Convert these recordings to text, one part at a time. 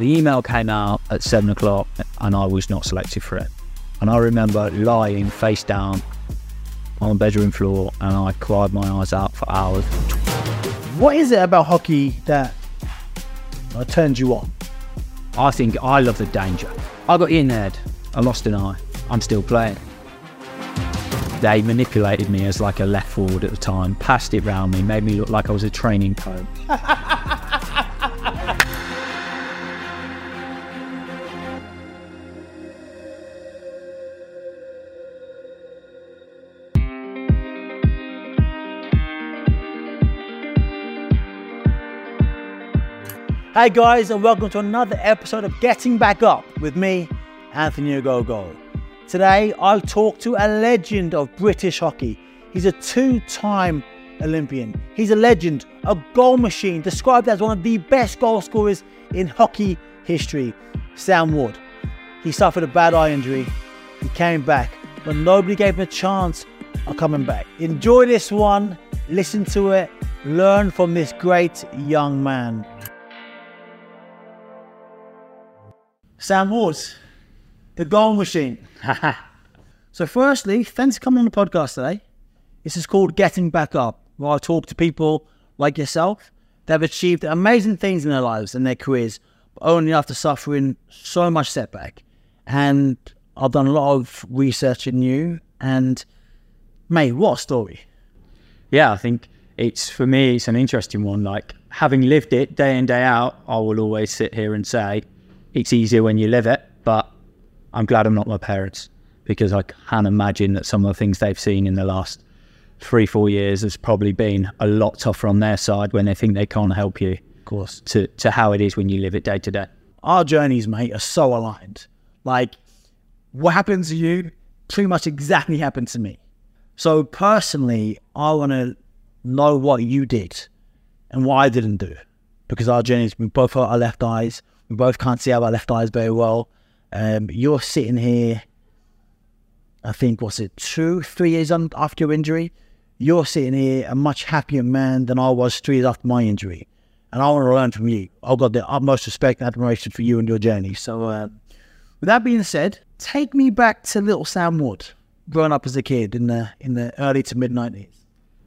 the email came out at seven o'clock and I was not selected for it. And I remember lying face down on the bedroom floor and I cried my eyes out for hours. What is it about hockey that uh, turns you on? I think I love the danger. I got in head, I lost an eye, I'm still playing. They manipulated me as like a left forward at the time, passed it round me, made me look like I was a training coach. Hey guys, and welcome to another episode of Getting Back Up with me, Anthony Ogogo. Today, I'll talk to a legend of British hockey. He's a two time Olympian. He's a legend, a goal machine, described as one of the best goal scorers in hockey history. Sam Ward. He suffered a bad eye injury. He came back, but nobody gave him a chance of coming back. Enjoy this one, listen to it, learn from this great young man. Sam Ward, the goal machine. so, firstly, thanks for coming on the podcast today. This is called Getting Back Up, where I talk to people like yourself that have achieved amazing things in their lives and their careers, but only after suffering so much setback. And I've done a lot of research in you, and mate, what a story! Yeah, I think it's for me, it's an interesting one. Like having lived it day in, day out, I will always sit here and say, it's easier when you live it, but I'm glad I'm not my parents because I can imagine that some of the things they've seen in the last three, four years has probably been a lot tougher on their side when they think they can't help you. Of course. To, to how it is when you live it day to day. Our journeys, mate, are so aligned. Like, what happened to you pretty much exactly happened to me. So, personally, I want to know what you did and what I didn't do because our journeys, we both got our left eyes. We both can't see our left eyes very well. Um, you're sitting here, I think, was it two, three years on, after your injury? You're sitting here a much happier man than I was three years after my injury. And I want to learn from you. I've got the utmost respect and admiration for you and your journey. So, uh, with that being said, take me back to little Sam Ward, growing up as a kid in the in the early to mid 90s.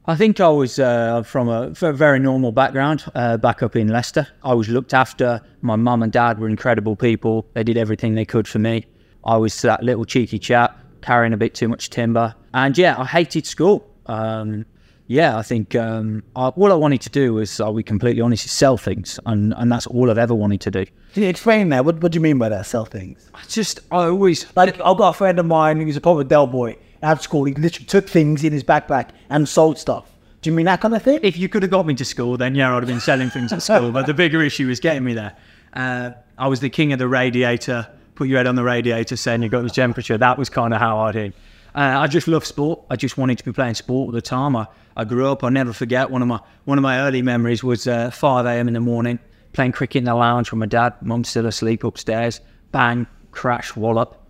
I think I was uh, from a very normal background, uh, back up in Leicester. I was looked after. My mum and dad were incredible people. They did everything they could for me. I was that little cheeky chap carrying a bit too much timber. And yeah, I hated school. Um, yeah, I think um, I, all I wanted to do was, I'll be completely honest, is sell things. And, and that's all I've ever wanted to do. Can you explain that? What, what do you mean by that, sell things? I just, I always. Like, I've got a friend of mine who's a proper Del boy at school. He literally took things in his backpack and sold stuff. Do you mean that kind of thing? If you could have got me to school, then yeah, I'd have been selling things at school. but the bigger issue was getting me there. Uh, I was the king of the radiator. Put your head on the radiator, saying you got the temperature. That was kind of how I did. Uh, I just love sport. I just wanted to be playing sport all the time. I, I grew up. I'll never forget one of my one of my early memories was uh, 5 a.m. in the morning playing cricket in the lounge with my dad. Mum's still asleep upstairs. Bang, crash, wallop.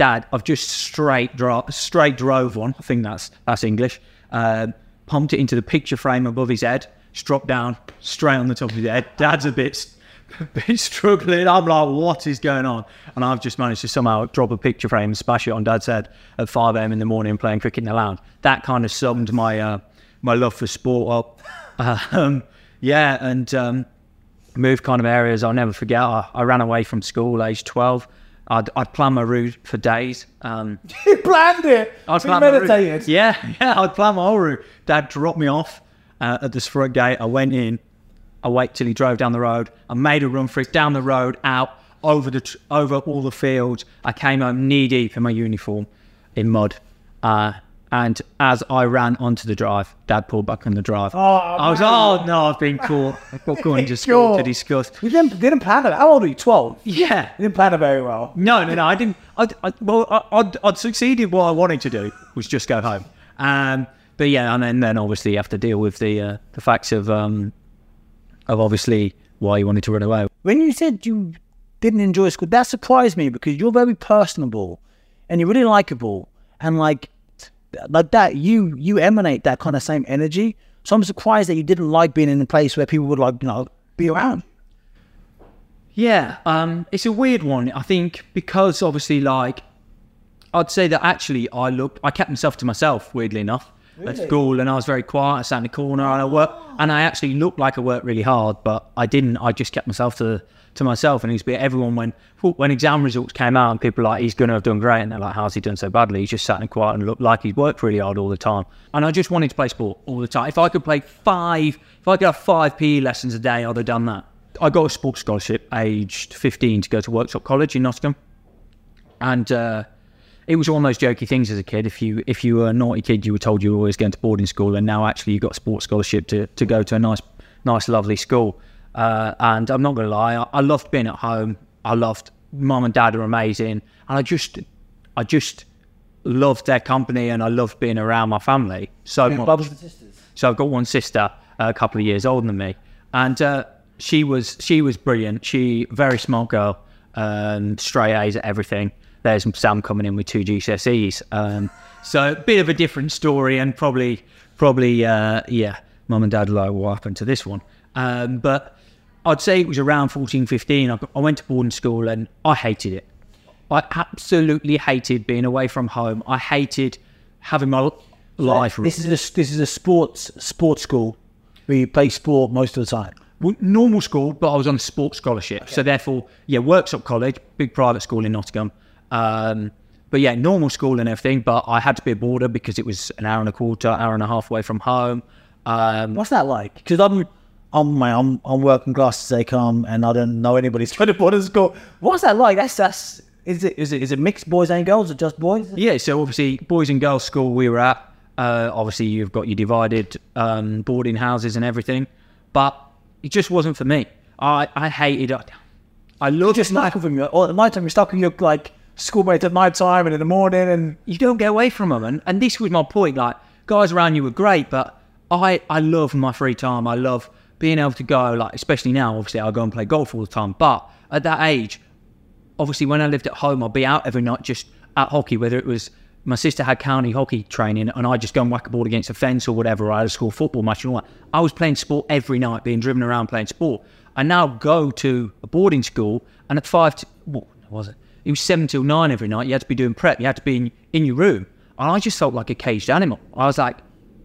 Dad, I've just straight drop, straight drove one. I think that's that's English. Uh, pumped it into the picture frame above his head, dropped down straight on the top of his head. Dad's a bit, bit struggling. I'm like, what is going on? And I've just managed to somehow drop a picture frame and smash it on Dad's head at 5 a.m. in the morning playing cricket in the lounge. That kind of summed my uh, my love for sport up. Um, yeah, and um, moved kind of areas I'll never forget. I, I ran away from school age 12. I'd, I'd plan my route for days. Um, you planned it. I'd plan my route. meditated. Yeah, yeah, I'd plan my whole route. Dad dropped me off uh, at this front gate. I went in. I wait till he drove down the road. I made a run for it down the road, out over the over all the fields. I came home knee deep in my uniform, in mud. Uh, and as I ran onto the drive, Dad pulled back on the drive. Oh, I was, man. oh no, I've been caught. I've got going to school to discuss. You didn't, didn't plan it. How old are you? 12? Yeah, You didn't plan it very well. no, no, no. I didn't. I'd, I, well, I, I'd, I'd succeeded. What I wanted to do was just go home. Um, but yeah, and then, then obviously you have to deal with the uh, the facts of um, of obviously why you wanted to run away. When you said you didn't enjoy school, that surprised me because you're very personable and you're really likable. And like, like that, you you emanate that kind of same energy. So I'm surprised that you didn't like being in a place where people would like, you know, be around. Yeah, um, it's a weird one. I think because obviously, like, I'd say that actually I looked, I kept myself to myself. Weirdly enough, at school, and I was very quiet. I sat in the corner, and I worked, and I actually looked like I worked really hard, but I didn't. I just kept myself to to myself. And it was be everyone when when exam results came out, and people were like, he's going to have done great, and they're like, how's he done so badly? He's just sat in quiet and looked like he's worked really hard all the time. And I just wanted to play sport all the time. If I could play five, if I could have five PE lessons a day, I'd have done that. I got a sports scholarship aged 15 to go to Worksop College in Nottingham. And uh, it was one of those jokey things as a kid. If you if you were a naughty kid, you were told you were always going to boarding school, and now actually you got a sports scholarship to, to go to a nice, nice, lovely school. Uh, and I'm not going to lie, I, I loved being at home. I loved mum and dad are amazing, and I just, I just loved their company, and I loved being around my family so much. And. So I've got one sister, uh, a couple of years older than me, and uh, she was she was brilliant. She very smart girl, um, straight A's at everything. There's Sam coming in with two GCSEs, um, so a bit of a different story, and probably probably uh, yeah, mum and dad are like what happened to this one, um, but. I'd say it was around 14, 15. I, I went to boarding school and I hated it. I absolutely hated being away from home. I hated having my life. This is a this is a sports sports school where you play sport most of the time. Well, normal school, but I was on a sports scholarship. So therefore, yeah, Worksop College, big private school in Nottingham. Um, but yeah, normal school and everything. But I had to be a boarder because it was an hour and a quarter, hour and a half away from home. Um, What's that like? Because I'm I'm my I'm, I'm working class as they come, and I don't know anybody's trying to boarding school. What's that like? That's that's is it is it is it mixed boys and girls or just boys? yeah, so obviously, boys and girls school we were at. Uh, obviously, you've got your divided um, boarding houses and everything, but it just wasn't for me. I I hated it. I loved Just stuck with them. Or at night time, you're stuck with your like schoolmates at night time and in the morning, and you don't get away from them. And, and this was my point. Like, guys around you were great, but I, I love my free time. I love being able to go, like, especially now, obviously, I go and play golf all the time. But at that age, obviously, when I lived at home, I'd be out every night just at hockey, whether it was my sister had county hockey training and I'd just go and whack a ball against a fence or whatever, I had a school football match and all that. I was playing sport every night, being driven around playing sport. I now go to a boarding school and at five, to, what was it? It was seven till nine every night. You had to be doing prep. You had to be in, in your room. And I just felt like a caged animal. I was like,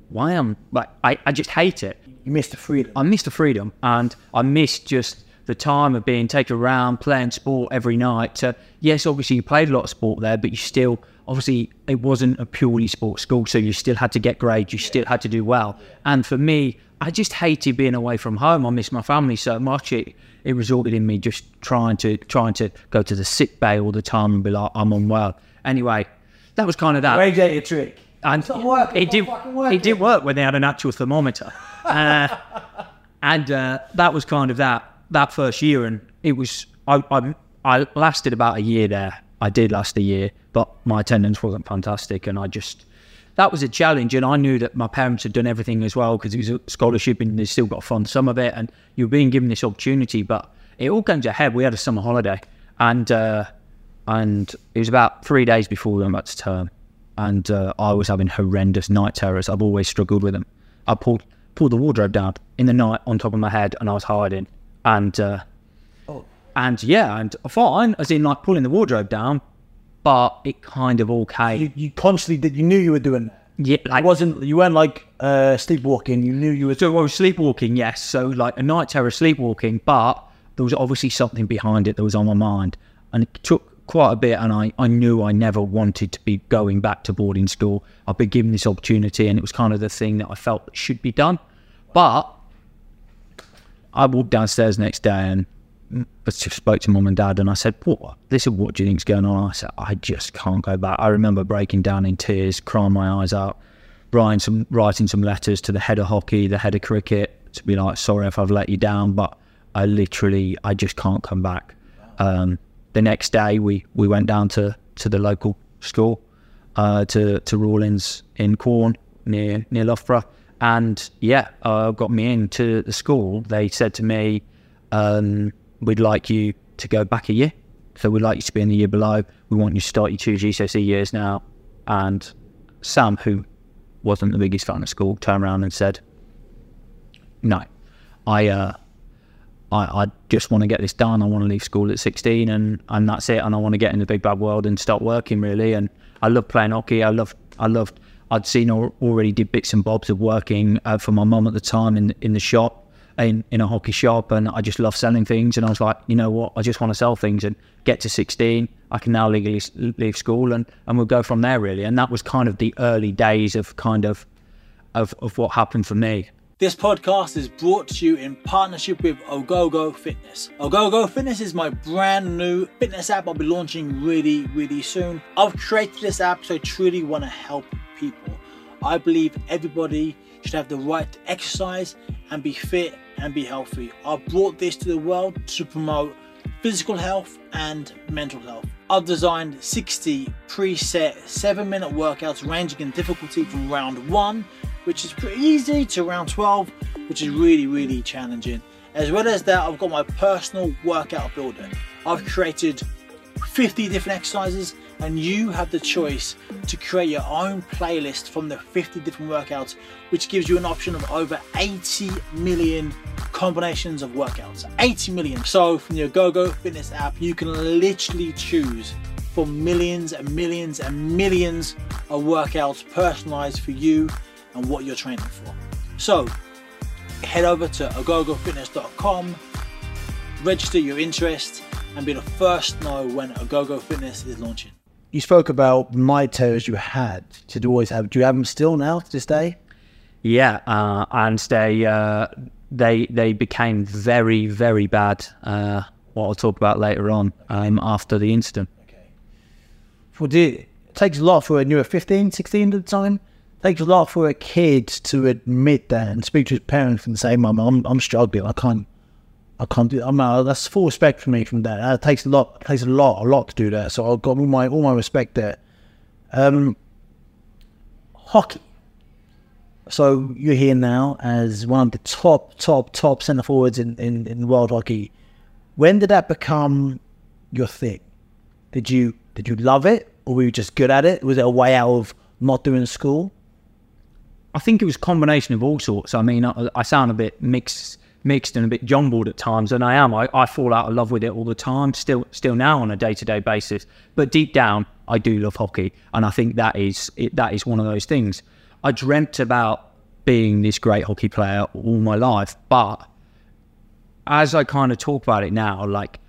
why am like I, I just hate it. you miss the freedom. I missed the freedom and I missed just the time of being taken around playing sport every night. To, yes, obviously you played a lot of sport there, but you still obviously it wasn't a purely sports school, so you still had to get grades, you still had to do well. And for me, I just hated being away from home. I missed my family so much. It it resulted in me just trying to trying to go to the sick bay all the time and be like, I'm unwell. Anyway, that was kind of that. Radiator trick. And working, it did. working. It did work when they had an actual thermometer, uh, and uh, that was kind of that that first year. And it was I, I I lasted about a year there. I did last a year, but my attendance wasn't fantastic, and I just that was a challenge. And I knew that my parents had done everything as well because it was a scholarship, and they still got to fund some of it. And you were being given this opportunity, but it all came to a head. We had a summer holiday, and uh, and it was about three days before we went to term, and uh, I was having horrendous night terrors. I've always struggled with them. I pulled pulled the wardrobe down in the night on top of my head, and I was hiding, and uh, and yeah, and fine, as in like pulling the wardrobe down, but it kind of all came. You, you constantly did. You knew you were doing that. yeah, It wasn't. You weren't like uh, sleepwalking. You knew you were. So I was sleepwalking, yes. So like a night terror sleepwalking, but there was obviously something behind it that was on my mind. And it took quite a bit and I, I knew I never wanted to be going back to boarding school. I've been given this opportunity and it was kind of the thing that I felt should be done. But I walked downstairs next day and I spoke to mum and dad and I said, What? This is what do you think's going on? I said, I just can't go back. I remember breaking down in tears, crying my eyes out, writing some writing some letters to the head of hockey, the head of cricket, to be like, sorry if I've let you down, but I literally I just can't come back. Um, the next day we, we went down to, to the local school, uh, to to Rawlins in Quorn near near Loughborough. And yeah, uh, got me into the school. They said to me, um, "We'd like you to go back a year, so we'd like you to be in the year below. We want you to start your two GCSE years now." And Sam, who wasn't the biggest fan of school, turned around and said, "No, I uh, I, I just want to get this done. I want to leave school at 16 and, and that's it. And I want to get in the big bad world and start working really. And I love playing hockey. I love, I loved, I'd seen or already did bits and bobs of working uh, for my mum at the time in, in the shop in, in a hockey shop and I just love selling things. And I was like, you know what, I just want to sell things and get to 16. I can now legally leave school and, and we'll go from there really. And that was kind of the early days of kind of, of, of what happened for me. This podcast is brought to you in partnership with Ogogo Fitness. Ogogo Fitness is my brand new fitness app I'll be launching really, really soon. I've created this app so I truly want to help people. I believe everybody should have the right to exercise and be fit and be healthy. I brought this to the world to promote physical health and mental health. I've designed 60 preset 7 minute workouts ranging in difficulty from round 1, which is pretty easy, to round 12, which is really, really challenging. As well as that, I've got my personal workout builder. I've created 50 different exercises and you have the choice to create your own playlist from the 50 different workouts which gives you an option of over 80 million combinations of workouts. 80 million. So from your Ogogo fitness app you can literally choose for millions and millions and millions of workouts personalized for you and what you're training for. So head over to ogogofitness.com register your interest and be the first to know when Ogogo Fitness is launching you spoke about night terrors you had to always have. Do you have them still now to this day? Yeah, uh, and they uh, they they became very very bad. Uh, what I'll talk about later on um, after the incident. Okay. Well, it takes a lot for a you were 15, 16 at the time. It takes a lot for a kid to admit that and speak to his parents and say, "Mum, I'm I'm struggling. I can't I can't do. I'm uh, that's full respect for me from that. It takes a lot. Takes a lot, a lot to do that. So I've got all my all my respect there. Um, hockey. So you're here now as one of the top, top, top centre forwards in, in, in world hockey. When did that become your thing? Did you did you love it, or were you just good at it? Was it a way out of not doing school? I think it was a combination of all sorts. I mean, I, I sound a bit mixed mixed and a bit jumbled at times, and I am. I, I fall out of love with it all the time, still still now on a day to day basis. But deep down, I do love hockey, and I think that is it, that is one of those things. I dreamt about being this great hockey player all my life, but as I kind of talk about it now, like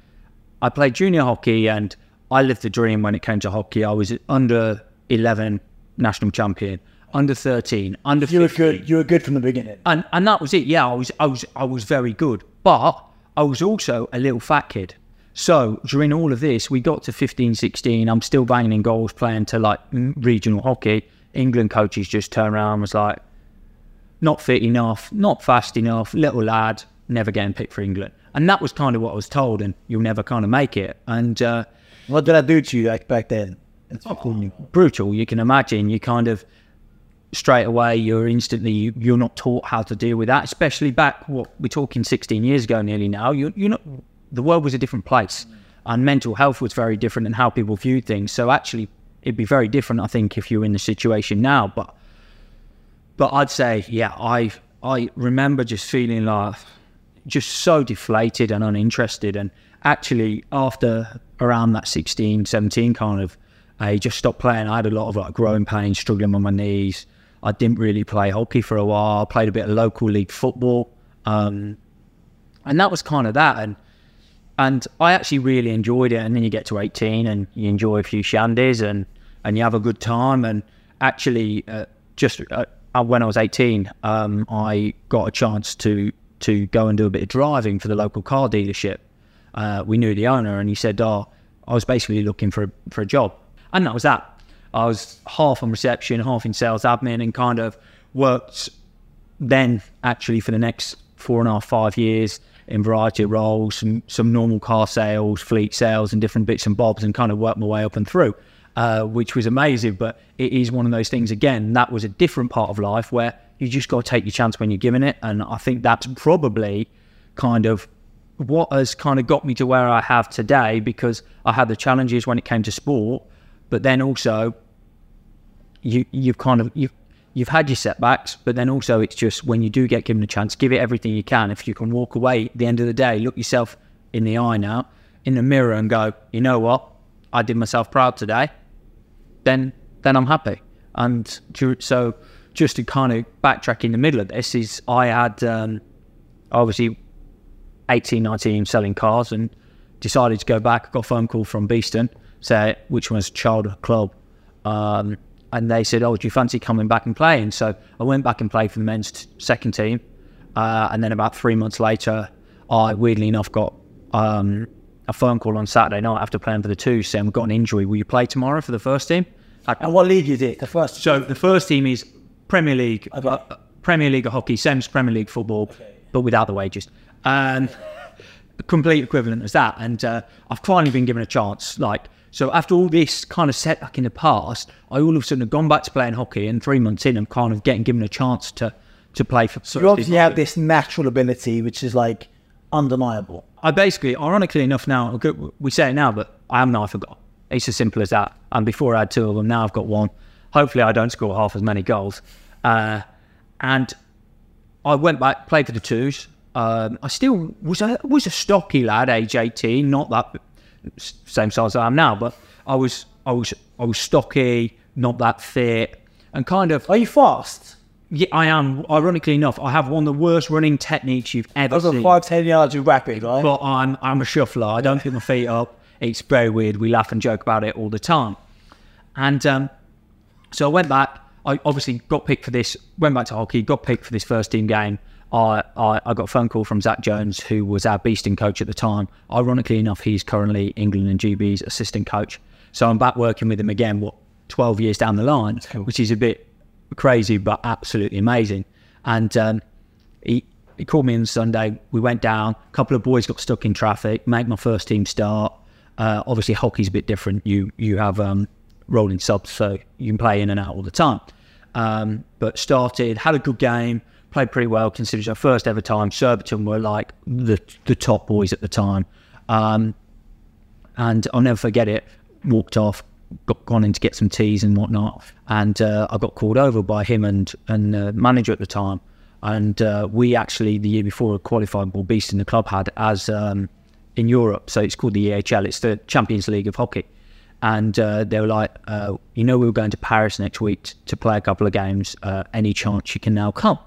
I played junior hockey and I lived the dream when it came to hockey. I was under 11 national champion under 13, under you 15. were good. You were good from the beginning. And and that was it. Yeah, I was I was I was very good. But I was also a little fat kid. So during all of this, we got to 15, 16. I'm still banging in goals, playing to like regional hockey. England coaches just turned around and was like, not fit enough, not fast enough, little lad, never getting picked for England. And that was kind of what I was told, and you'll never kind of make it. And uh, what did I do to you like back then? It's oh, brutal. You can imagine. You kind of straight away you're instantly you're not taught how to deal with that especially back what we're talking 16 years ago nearly now you you know the world was a different place and mental health was very different and how people viewed things so actually it'd be very different i think if you're in the situation now but but i'd say yeah i i remember just feeling like just so deflated and uninterested and actually after around that 16 17 kind of I just stopped playing. I had a lot of like growing pains, struggling on my knees, I didn't really play hockey for a while. I played a bit of local league football, um, and that was kind of that. And and I actually really enjoyed it. And then you get to 18 and you enjoy a few shandies and and you have a good time. And actually, uh, just uh, uh when I was 18, um, I got a chance to to go and do a bit of driving for the local car dealership. Uh, we knew the owner, and he said, "Oh, I was basically looking for a, for a job," and that was that. I was half on reception, half in sales admin, and kind of worked then actually for the next four and a half, five years in variety of roles, some, some normal car sales, fleet sales, and different bits and bobs, and kind of worked my way up and through, uh, which was amazing. But it is one of those things, again, that was a different part of life where you just got to take your chance when you're given it. And I think that's probably kind of what has kind of got me to where I have today because I had the challenges when it came to sport, but then also you you've kind of you you've had your setbacks, but then also it's just when you do get given a chance, give it everything you can. If you can walk away at the end of the day, look yourself in the eye now, in the mirror, and go, you know what, I did myself proud today. Then, then I'm happy. And so, just to kind of backtrack in the middle of this, is I had um, obviously 18, 19 selling cars and decided to go back. I got a phone call from Beeston, say, which was a childhood club. Um, and they said, "Oh, do you fancy coming back and playing?" So I went back and played for the men's t- second team, uh, and then about three months later, I weirdly enough got um, a phone call on Saturday night after playing for the two, saying, "We've got an injury. Will you play tomorrow for the first team?" I- And what league is it? The first. so the first team is Premier League, Okay. uh, Premier League of hockey, same as Premier League football, but without the wages. Um, complete equivalent as that. And uh, I've finally been given a chance. Like so, after all this kind of setback in the past, I all of a sudden have gone back to playing hockey, and three months in, I'm kind of getting given a chance to to play for. So you obviously have this natural ability, which is like undeniable. I basically, ironically enough, now we say it now, but I am now I forgot. It's as simple as that. And before I had two of them, now I've got one. Hopefully, I don't score half as many goals. Uh, and I went back, played for the twos. Um, I still was a was a stocky lad, age eighteen, not that same size I am now, but I was I was I was stocky, not that fit, and kind of Are you fast? yeah, I am. Ironically enough, I have one of the worst running techniques you've ever Those are seen. five, ten yards of rapid, right? But I'm I'm a shuffler. I don't pick my feet up. It's very weird. We laugh and joke about it all the time. And um, so I went back. I obviously got picked for this. Went back to hockey. Got picked for this first team game. I, I, I got a phone call from Zak Jones, who was our Beeston coach at the time. Ironically enough, he's currently England and GB's assistant coach. So I'm back working with him again. What 12 years down the line, which is a bit crazy, but absolutely amazing. And um, he he called me on Sunday. We went down. A couple of boys got stuck in traffic. Make my first team start. Uh, obviously, hockey's a bit different. You you have um, rolling subs, so you can play in and out all the time. Um, but started, had a good game, played pretty well. considering our first ever time. Surbiton were like the the top boys at the time. Um, and I'll never forget it. Walked off, got gone in to get some teas and whatnot, and uh, I got called over by him and and uh, manager at the time, and uh, we actually the year before a qualified ball Beeston the club had as um, in Europe, so it's called the EHL. It's the Champions League of hockey, and uh, they were like, uh, you know, we were going to Paris next week t- to play a couple of games. Uh, any chance you can now come?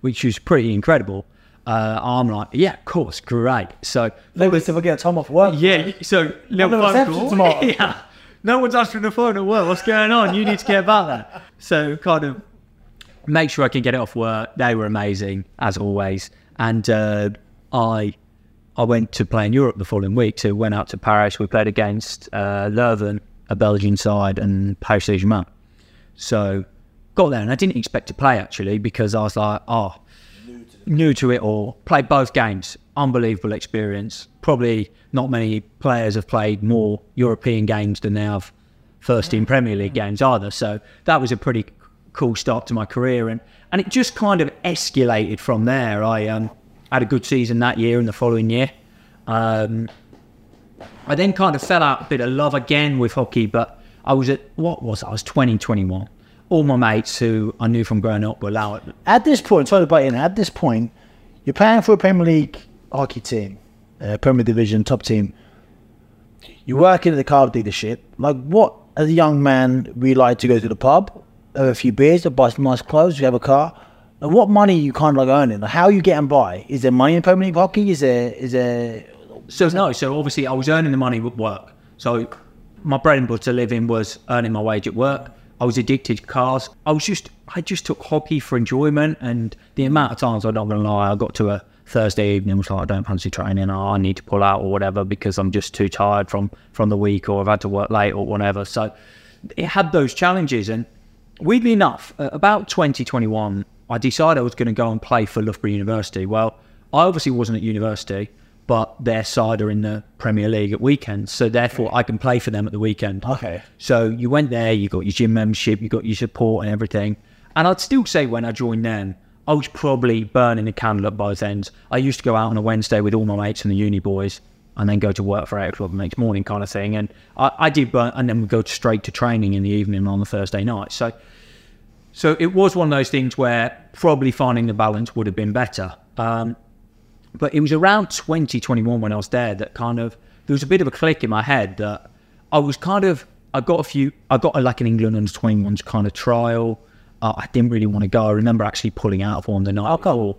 Which was pretty incredible. Uh, I'm like, yeah, of course, great. So Maybe if I get time off work. yeah, so little phone call. tomorrow. yeah. No one's answering the phone at work. What's going on? You need to care about that. So kind of make sure I can get it off work. They were amazing as always, and uh, I I went to play in Europe the following week. So went out to Paris. We played against uh, Leuven, a Belgian side, and Paris Saint Germain. So got there, and I didn't expect to play actually because I was like, oh, new to it all. Played both games. Unbelievable experience. Probably not many players have played more European games than they have first team Premier League games either. So that was a pretty cool start to my career, and and it just kind of escalated from there. I um, had a good season that year and the following year. Um, I then kind of fell out a bit of love again with hockey, but I was at what was it? I was 20, 21. All my mates who I knew from growing up were out At this point, sorry to butt in. At this point, you're playing for a Premier League hockey team, uh, Premier Division top team. You're working at the car dealership. Like, what as a young man, we like to go to the pub, have a few beers, buy some nice clothes. You have a car. Like, what money are you kind of like earning? Like, how are you getting by? Is there money in Premier League hockey? Is there is there So no, so obviously I was earning the money with work. So my bread and butter living was earning my wage at work. I was addicted to cars. I was just I just took hockey for enjoyment and the amount of times I'm not gonna lie, I got to a Thursday evening was like I don't fancy training or I need to pull out or whatever because I'm just too tired from from the week or I've had to work late or whatever. So it had those challenges and weirdly enough, about 2021, I decided I was going to go and play for Loughborough University. Well, I obviously wasn't at university, but their side are in the Premier League at weekends, so therefore I can play for them at the weekend. okay? So you went there, you got your gym membership, you got your support and everything. And I'd still say when I joined them, I was probably burning the candle at both ends. I used to go out on a Wednesday with all my mates and the uni boys and then go to work for eight o'clock the next morning kind of thing. And I, I did burn, and then we'd go straight to training in the evening on the Thursday night. So So it was one of those things where probably finding the balance would have been better. Um, but it was around 2021 when I was there that kind of there was a bit of a click in my head that I was kind of I got a few I got a, like an England under 21s kind of trial. Uh, I didn't really want to go. I remember actually pulling out of one the night before.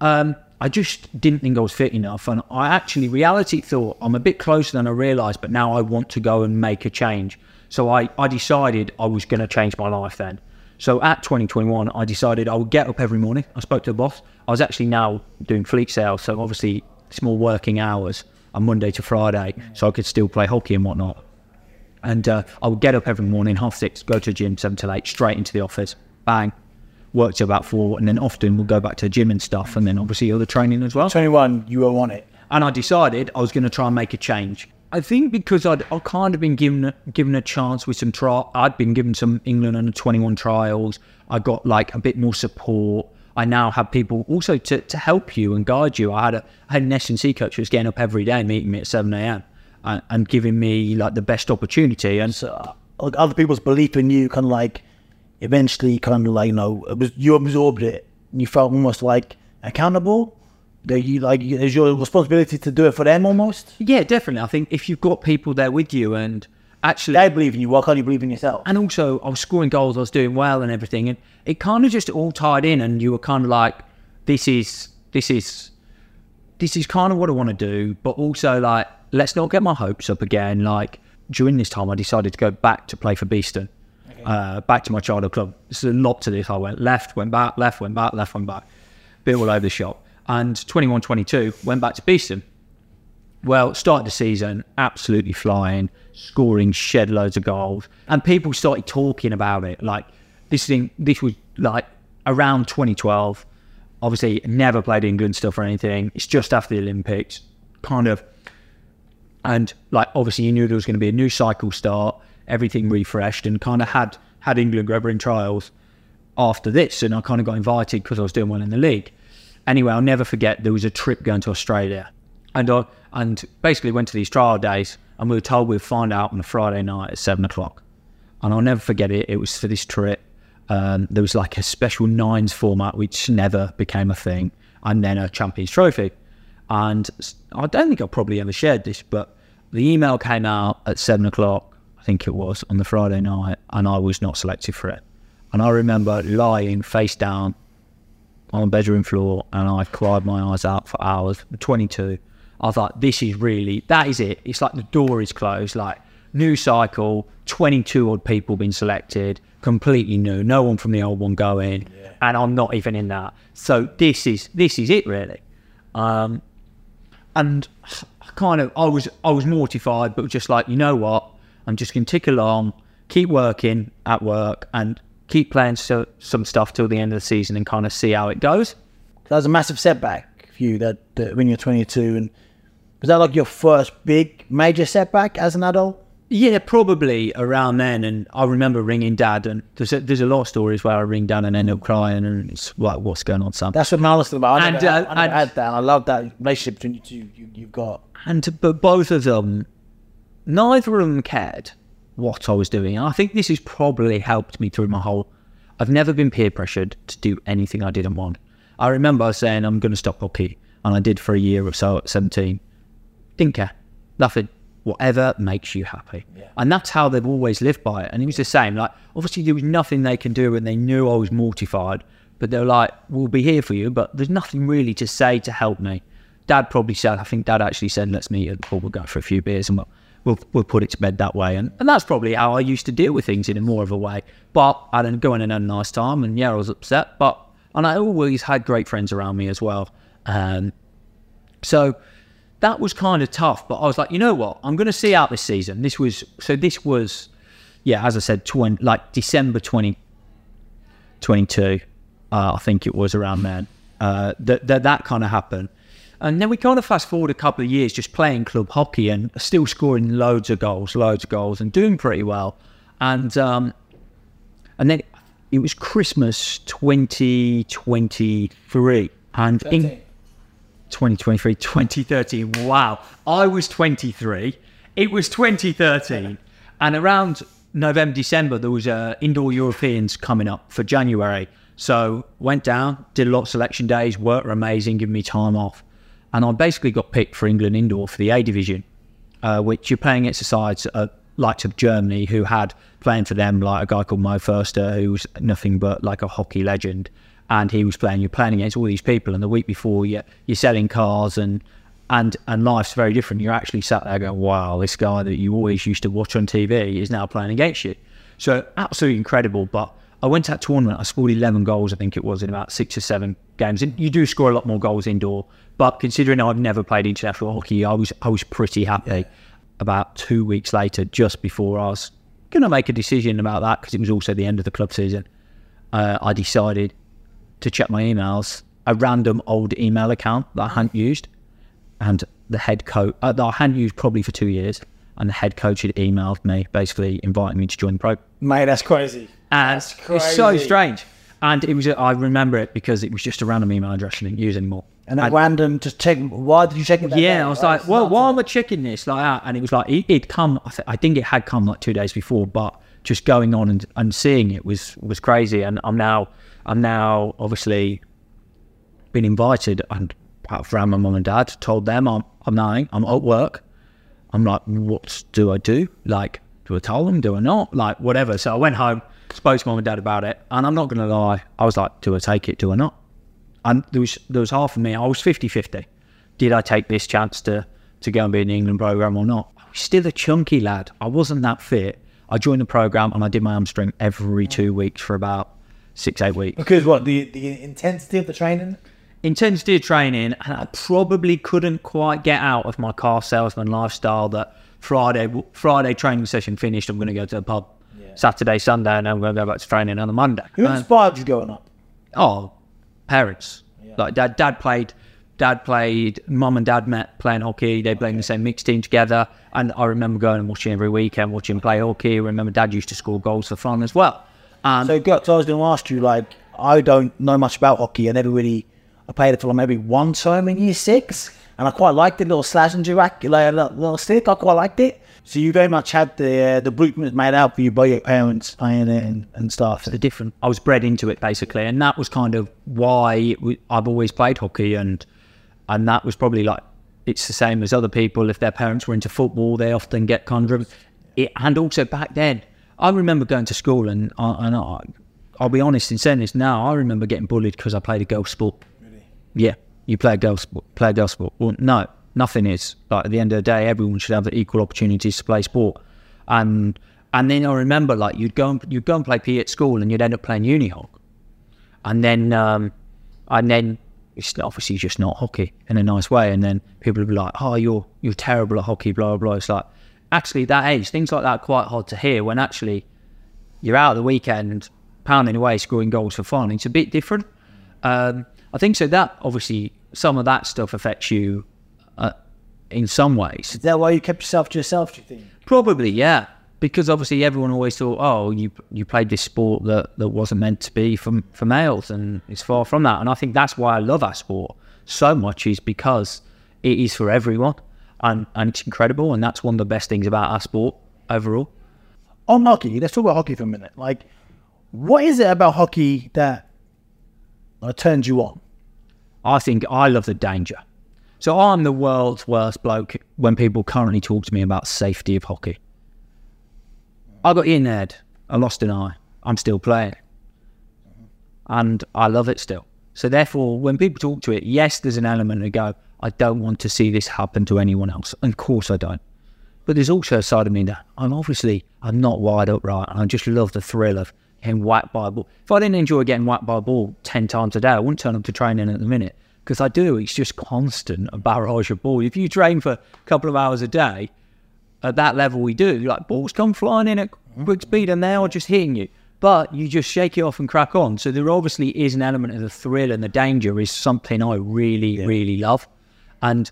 Um, I just didn't think I was fit enough, and I actually reality thought I'm a bit closer than I realised, but now I want to go and make a change. So I, I decided I was going to change my life then. So at 2021, I decided I would get up every morning. I spoke to the boss. I was actually now doing fleet sales, so obviously small working hours on Monday to Friday, so I could still play hockey and whatnot. And uh, I would get up every morning, half six, go to the gym, seven till eight, straight into the office, bang, work till about four, and then often we'll go back to the gym and stuff, and then obviously other training as well. 21, you were on it. And I decided I was going to try and make a change. I think because I'd, I'd kind of been given a, given a chance with some trial, I'd been given some England under 21 trials. I got like a bit more support. I now have people also to, to help you and guide you. I had a I had an S and C coach who was getting up every day, meeting me at 7 a.m. And, and giving me like the best opportunity. And So, uh, like other people's belief in you kind of like eventually kind of like, you know, it was, you absorbed it. And you felt almost like accountable. That you like, it's your responsibility to do it for them almost. yeah, definitely. I think if you've got people there with you and actually They believe in you. Why can't you believe in yourself? and also I was scoring goals, I was doing well and everything, and it kind of just all tied in, and you were kind of like, this is this is this is kind of what I want to do, but also like, let's not get my hopes up again. Like during this time, I decided to go back to play for Beeston, uh, back to my childhood club. There's a lot to this. I went left, went back, left, went back, left, went back, bit all over the shop. And 21 22 went back to Beeston. Well, started the season absolutely flying, scoring shed loads of goals, and people started talking about it. Like this thing, this was like around 2012. Obviously, never played England stuff or anything. It's just after the Olympics, kind of. And like, obviously, you knew there was going to be a new cycle start, everything refreshed, and kind of had had England Grabber in trials after this, and I kind of got invited because I was doing well in the league. Anyway, I'll never forget there was a trip going to Australia, and I and basically went to these trial days, and we were told we'd find out on a Friday night at seven o'clock, and I'll never forget it. It was for this trip. Um, there was like a special nines format which never became a thing, and then a Champions Trophy. And I don't think I probably ever shared this, but the email came out at seven o'clock, I think it was, on the Friday night, and I was not selected for it. And I remember lying face down on the bedroom floor and I cried my eyes out for hours. 22. I thought, this is really, that is it. It's like the door is closed. Like, new cycle, 22 odd people been selected, completely new, no one from the old one going, and I'm not even in that. So this is this is it really. Um, and I kind of I was I was mortified, but just like you know what, I'm just gonna tick along, keep working at work, and keep playing so, some stuff till the end of the season, and kind of see how it goes. That was a massive setback for you that, that when you're 22. And was that like your first big major setback as an adult? Yeah, probably around then. And I remember ringing dad, and there's a, there's a lot of stories where I ring dad and end up crying, and it's like, what's going on, son? That's what I'm honest about. I And, never, uh, I never and- had that. I love that relationship between you two you, you've got. And but both of them, neither of them cared what I was doing. And I think this has probably helped me through my whole. I've never been peer pressured to do anything I didn't want. I remember saying I'm going to stop hockey, and I did for a year or so at 17. Didn't care, nothing. Whatever makes you happy, and that's how they've always lived by it. And it was the same. Like obviously there was nothing they can do, and they knew I was mortified. But they're like, "We'll be here for you," but there's nothing really to say to help me. Dad probably said, I think Dad actually said, "Let's meet at the pub. We'll go for a few beers and we'll we'll, we'll put it to bed that way." And and that's probably how I used to deal with things in a more of a way. But I didn't go in and had a nice time, and yeah, I was upset. But and I always had great friends around me as well. Um, so that was kind of tough. But I was like, you know what? I'm going to see out this season. This was so. This was, yeah, as I said, 20, like December 2022. uh, I think it was around then. Uh, that that that kind of happened. And then we kind of fast forward a couple of years, just playing club hockey and still scoring loads of goals, loads of goals, and doing pretty well. And um, and then it was Christmas 2023, and in 2023, 2013. Wow. I was 23. It was 2013. And around November, December, there was uh, indoor Europeans coming up for January. So went down, did a lot of selection days, worked were amazing, giving me time off. And I basically got picked for England indoor for the A division, uh, which you're playing against sides uh, likes of Germany who had playing for them like a guy called Mo Fürste, who was nothing but like a hockey legend. And he was playing, you're playing against all these people. And the week before, you're, you're selling cars and and and life's very different. You're actually sat there going, "Wow, this guy that you always used to watch on TV is now playing against you." So absolutely incredible. But I went to that tournament. I scored 11 goals, I think it was, in about six or seven games. And you do score a lot more goals indoor. But considering I've never played international hockey, I was I was pretty happy. About two weeks later, just before I was going to make a decision about that, because it was also the end of the club season, uh, I decided to check my emails. A random old email account that I hadn't used and the head coach uh, that I hadn't used probably for two years, and the head coach had emailed me basically inviting me to join the program. Mate, that's crazy. And That's it's so strange. And it was I remember it because it was just a random email address I didn't use anymore. And that random, just check. Why did you check it? Yeah, day? I was like, well, why am I checking this like that? And it was like it, it'd come. I, th- I think it had come like two days before, but just going on and, and seeing it was was crazy. And I'm now I'm now obviously been invited and I've rang my mum and dad, told them I'm I'm knowing I'm at work. I'm like, what do I do? Like, do I tell them? Do I not? Like, whatever. So I went home, spoke to mum and dad about it, and I'm not going to lie. I was like, do I take it? Do I not? And there was there was half of me. I was 50-50. Did I take this chance to to go and be in the England program or not? I was still a chunky lad. I wasn't that fit. I joined the program and I did my hamstring every two weeks for about six eight weeks Because what the the intensity of the training? intensity of training, and I probably couldn't quite get out of my car salesman lifestyle. That Friday Friday training session finished, I'm going to go to the pub. Saturday, Sunday, and I'm going to go back to training on the Monday. Who inspired you going up? oh, parents. Like dad, dad played. Dad played. Mum and dad met playing hockey. They played in the same mixed team together. And I remember going and watching every weekend, watching play hockey. I remember dad used to score goals for fun as well. And So, Gert, I was going to ask you, like, I don't know much about hockey. I never really, I played it for like maybe one time in year six, and I quite liked it. Little slash and rack, like a little, stick. I quite liked it. So you very much had the uh, the blueprint made out for you by your parents playing it and, and stuff. the different. I was bred into it basically, and that was kind of why I've always played hockey, and and that was probably like it's the same as other people. If their parents were into football, they often get kind of it. And also back then, I remember going to school, and I, and I, I'll be honest in saying this now. I remember getting bullied because I played a girl sport. Yeah, you play a girl sport, play a girl sport. Well, no, nothing is. Like at the end of the day, everyone should have equal opportunities to play sport. And and then I remember like you'd go and you'd go and play PE at school, and you'd end up playing uni hockey. And then um, and then it's obviously just not hockey in a nice way. And then people would be like, "Oh, you're you're terrible at hockey," blah blah blah. It's like actually that age, things like that are quite hard to hear when actually you're out at the weekend pounding away, scoring goals for fun. It's a bit different. Um, I think so. That obviously some of that stuff affects you uh, in some ways. Is that why you kept yourself to yourself? Do you think? Probably, yeah. Because obviously everyone always thought, oh, you you played this sport that, that wasn't meant to be for, for males, and it's far from that. And I think that's why I love our sport so much is because it is for everyone, and and it's incredible, and that's one of the best things about our sport overall. On hockey, let's talk about hockey for a minute. Like, what is it about hockey that uh, turns you on? I think I love the danger. So I'm the world's worst bloke when people currently talk to me about safety of hockey. I got in head. I lost an eye. I'm still playing. And I love it still. So therefore, when people talk to it, yes, there's an element to go, I don't want to see this happen to anyone else. And of course I don't. But there's also a side of me that I'm obviously I'm not wired up right, and I just love the thrill of getting whacked by a ball. If I didn't enjoy getting whacked by a ball ten times a day, I wouldn't turn up to training at the minute because I do. It's just constant a barrage of ball. If you train for a couple of hours a day at that level, we do like balls come flying in at quick speed and they are just hitting you. But you just shake it off and crack on. So there obviously is an element of the thrill and the danger is something I really, really love. And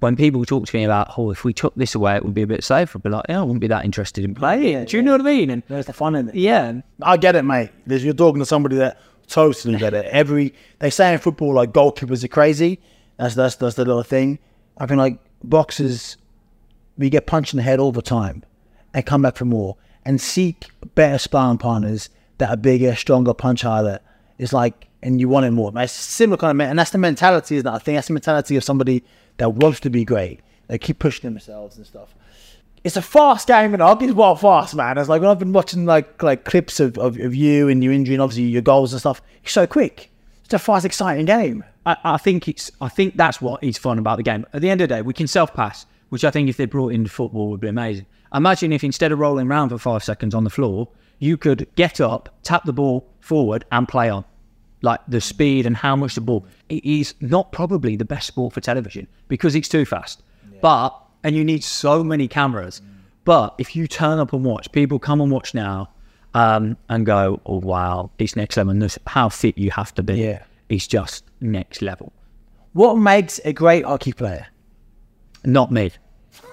when people talk to me about, oh, if we took this away, it would be a bit safer, I'd be like, yeah, I wouldn't be that interested in playing. Yeah, Do you know what I mean? And There's the fun in it. yeah, I get it, mate. There's, you're talking to somebody that totally get it. Every they say in football like goalkeepers are crazy. That's that's that's the little thing. I think like boxers, we get punched in the head all the time, and come back for more. and seek better sparring partners that are bigger, stronger, punch harder. It's like, and you want it more. It's a similar kind of, men- and that's the mentality, isn't it? I think that's the mentality of somebody that wants to be great. They keep pushing themselves and stuff. It's a fast game, and hockey's wild fast, man. It's like when I've been watching like like clips of, of, of you and your injury and obviously your goals and stuff. It's so quick. It's a fast, exciting game. I, I think it's. I think that's what is fun about the game. At the end of the day, we can self pass, which I think if they brought into football would be amazing. Imagine if instead of rolling around for five seconds on the floor, you could get up, tap the ball forward, and play on. Like the speed and how much the ball. It is not probably the best sport for television because it's too fast. But and you need so many cameras. But if you turn up and watch, people come and watch now um, and go, "Oh wow, it's next level." And this, how fit you have to be. Yeah. It's just next level. What makes a great hockey player? Not me.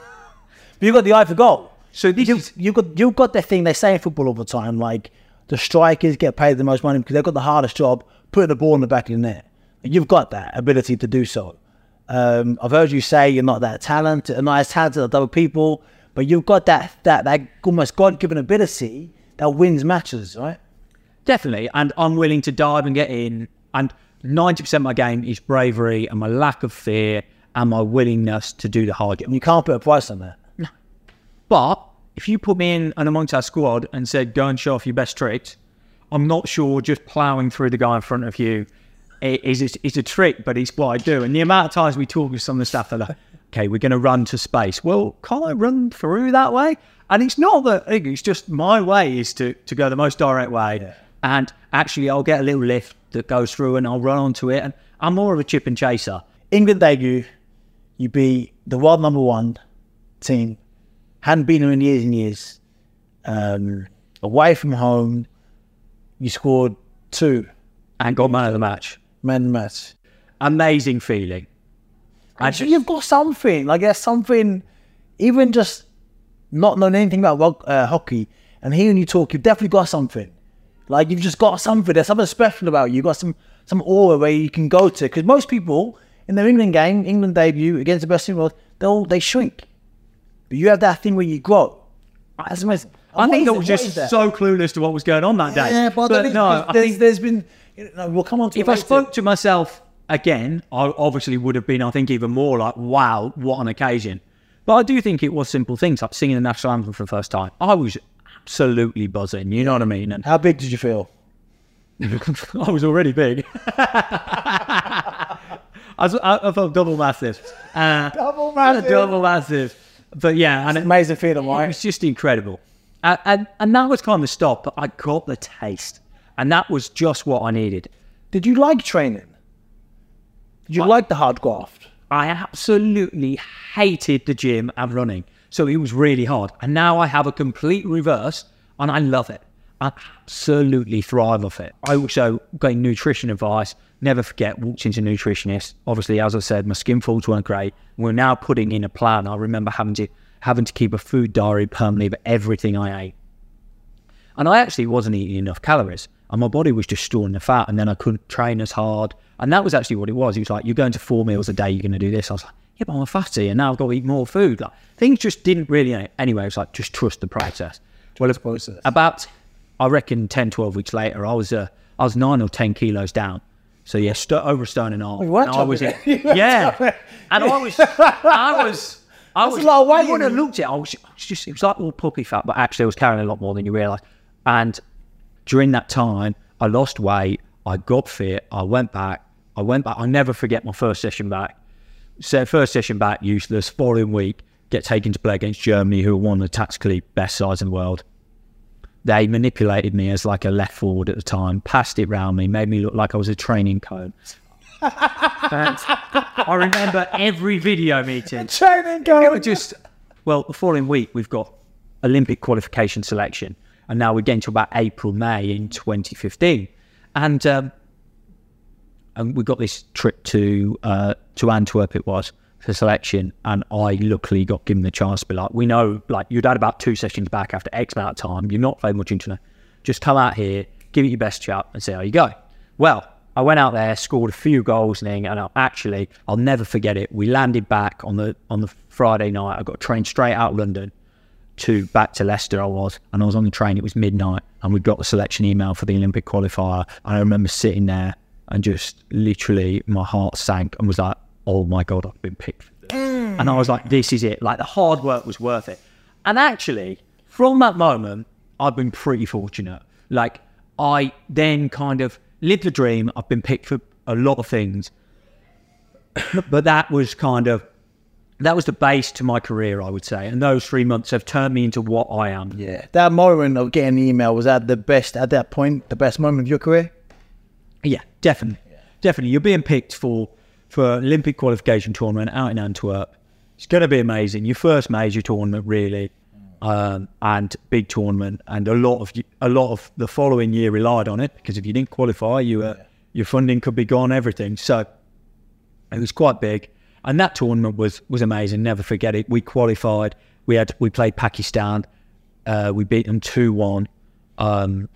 You've got the eye for goal. So this you, is you got you've got the thing they say in football all the time, like the strikers get paid the most money because they've got the hardest job, putting the ball in the back of the net. You've got that ability to do so. Um, I've heard you say you're not that talented, not as talented as other people, but you've got that that that almost God given ability that wins matches, right? definitely, and I'm willing to dive and get in. And 90% of my game is bravery and my lack of fear and my willingness to do the hard job. And you can't put a price on that. No. But if you put me in and amongst our squad and said, go and show off your best tricks, I'm not sure just ploughing through the guy in front of you is, is, is a trick, but it's what I do. And the amount of times we talk with some of the staff, they're like, okay, we're going to run to space. Well, can't I run through that way? And it's not that, it's just my way is to, to go the most direct way. And actually, I'll get a little lift that goes through and I'll run onto it. And I'm more of a chip and chaser. England debut, you beat the world number one team, hadn't been there in years and years. Um, away from home, you scored two and got man of the match. men match. Amazing feeling. And so you've got something like there's something, even just not knowing anything about uh, hockey and hearing you talk, you've definitely got something. Like you've just got something. There's something special about you. You've got some some aura where you can go to. Because most people in their England game, England debut against the best in the world, they all they shrink. But you have that thing where you grow. That's amazing. I think I was is it? What is just so clueless to what was going on that day. Yeah, but, think no, there's, I think there's been. You know, we'll come on to if I spoke to myself again, I obviously would have been, I think, even more like, wow, what an occasion. But I do think it was simple things like singing the national anthem for the first time. I was absolutely buzzing, you know what I mean? And How big did you feel? I was already big. I, was, I, I felt double massive. Uh, Double double massive. But yeah, and it, Amazing feeling, It right? was just incredible. And, and, and that was kind of the stop, but I got the taste. And that was just what I needed. Did you like training? Did you like the hard graft? I absolutely hated the gym and running. So it was really hard. And now I have a complete reverse and I love it. I absolutely thrive off it. I also got nutrition advice. Never forget, walked into a nutritionist. Obviously, as I said, my skin folds weren't great. We're now putting in a plan. I remember having to having to keep a food diary permanently of everything I ate. And I actually wasn't eating enough calories. And my body was just storing the fat. And then I couldn't train as hard. And that was actually what it was. He was like, You're going to four meals a day, you're going to do this. I was like, Yeah, but I'm a fatty. And now I've got to eat more food. Like, things just didn't really. Anyway, it was like, Just trust the process. well, process. about, I reckon, 10, 12 weeks later, I was, uh, I was nine or 10 kilos down. So yeah, st- over a stone and a half. you were And I was, in, it. Yeah, and I was, I was, I That's was. a lot of weight, When I looked at it, I was, I was just, it was like all puppy fat, but actually I was carrying a lot more than you realise. And during that time, I lost weight. I got fit. I went back. I went back. I'll never forget my first session back. So first session back, useless. Following week, get taken to play against Germany, who were one of the tactically best sides in the world. They manipulated me as like a left forward at the time, passed it round me, made me look like I was a training cone. I remember every video meeting. Training It was go. just well, the following week we've got Olympic qualification selection, and now we're getting to about April, May in 2015, and um, and we got this trip to uh, to Antwerp. It was for selection, and I luckily got given the chance to be like, we know, like you'd had about two sessions back after X amount of time. You're not very much into it. Just come out here, give it your best shot, and see how you go. Well, I went out there, scored a few goals, and actually, I'll never forget it. We landed back on the on the Friday night. I got a train straight out of London to back to Leicester. I was, and I was on the train. It was midnight, and we got the selection email for the Olympic qualifier. And I remember sitting there and just literally my heart sank and was like, "Oh my god, I've been picked." For this. Mm. And I was like, "This is it." Like the hard work was worth it. And actually, from that moment, I've been pretty fortunate. Like I then kind of lived the dream. I've been picked for a lot of things, but that was kind of that was the base to my career, I would say. And those three months have turned me into what I am. Yeah, that moment of getting the email was that the best at that point, the best moment of your career. Yeah, definitely, definitely. You're being picked for for Olympic qualification tournament out in Antwerp. It's going to be amazing. Your first major tournament, really, um, and big tournament, and a lot of a lot of the following year relied on it because if you didn't qualify, you uh, your funding could be gone, everything. So it was quite big, and that tournament was was amazing. Never forget it. We qualified. We had we played Pakistan. Uh, we beat them two one um,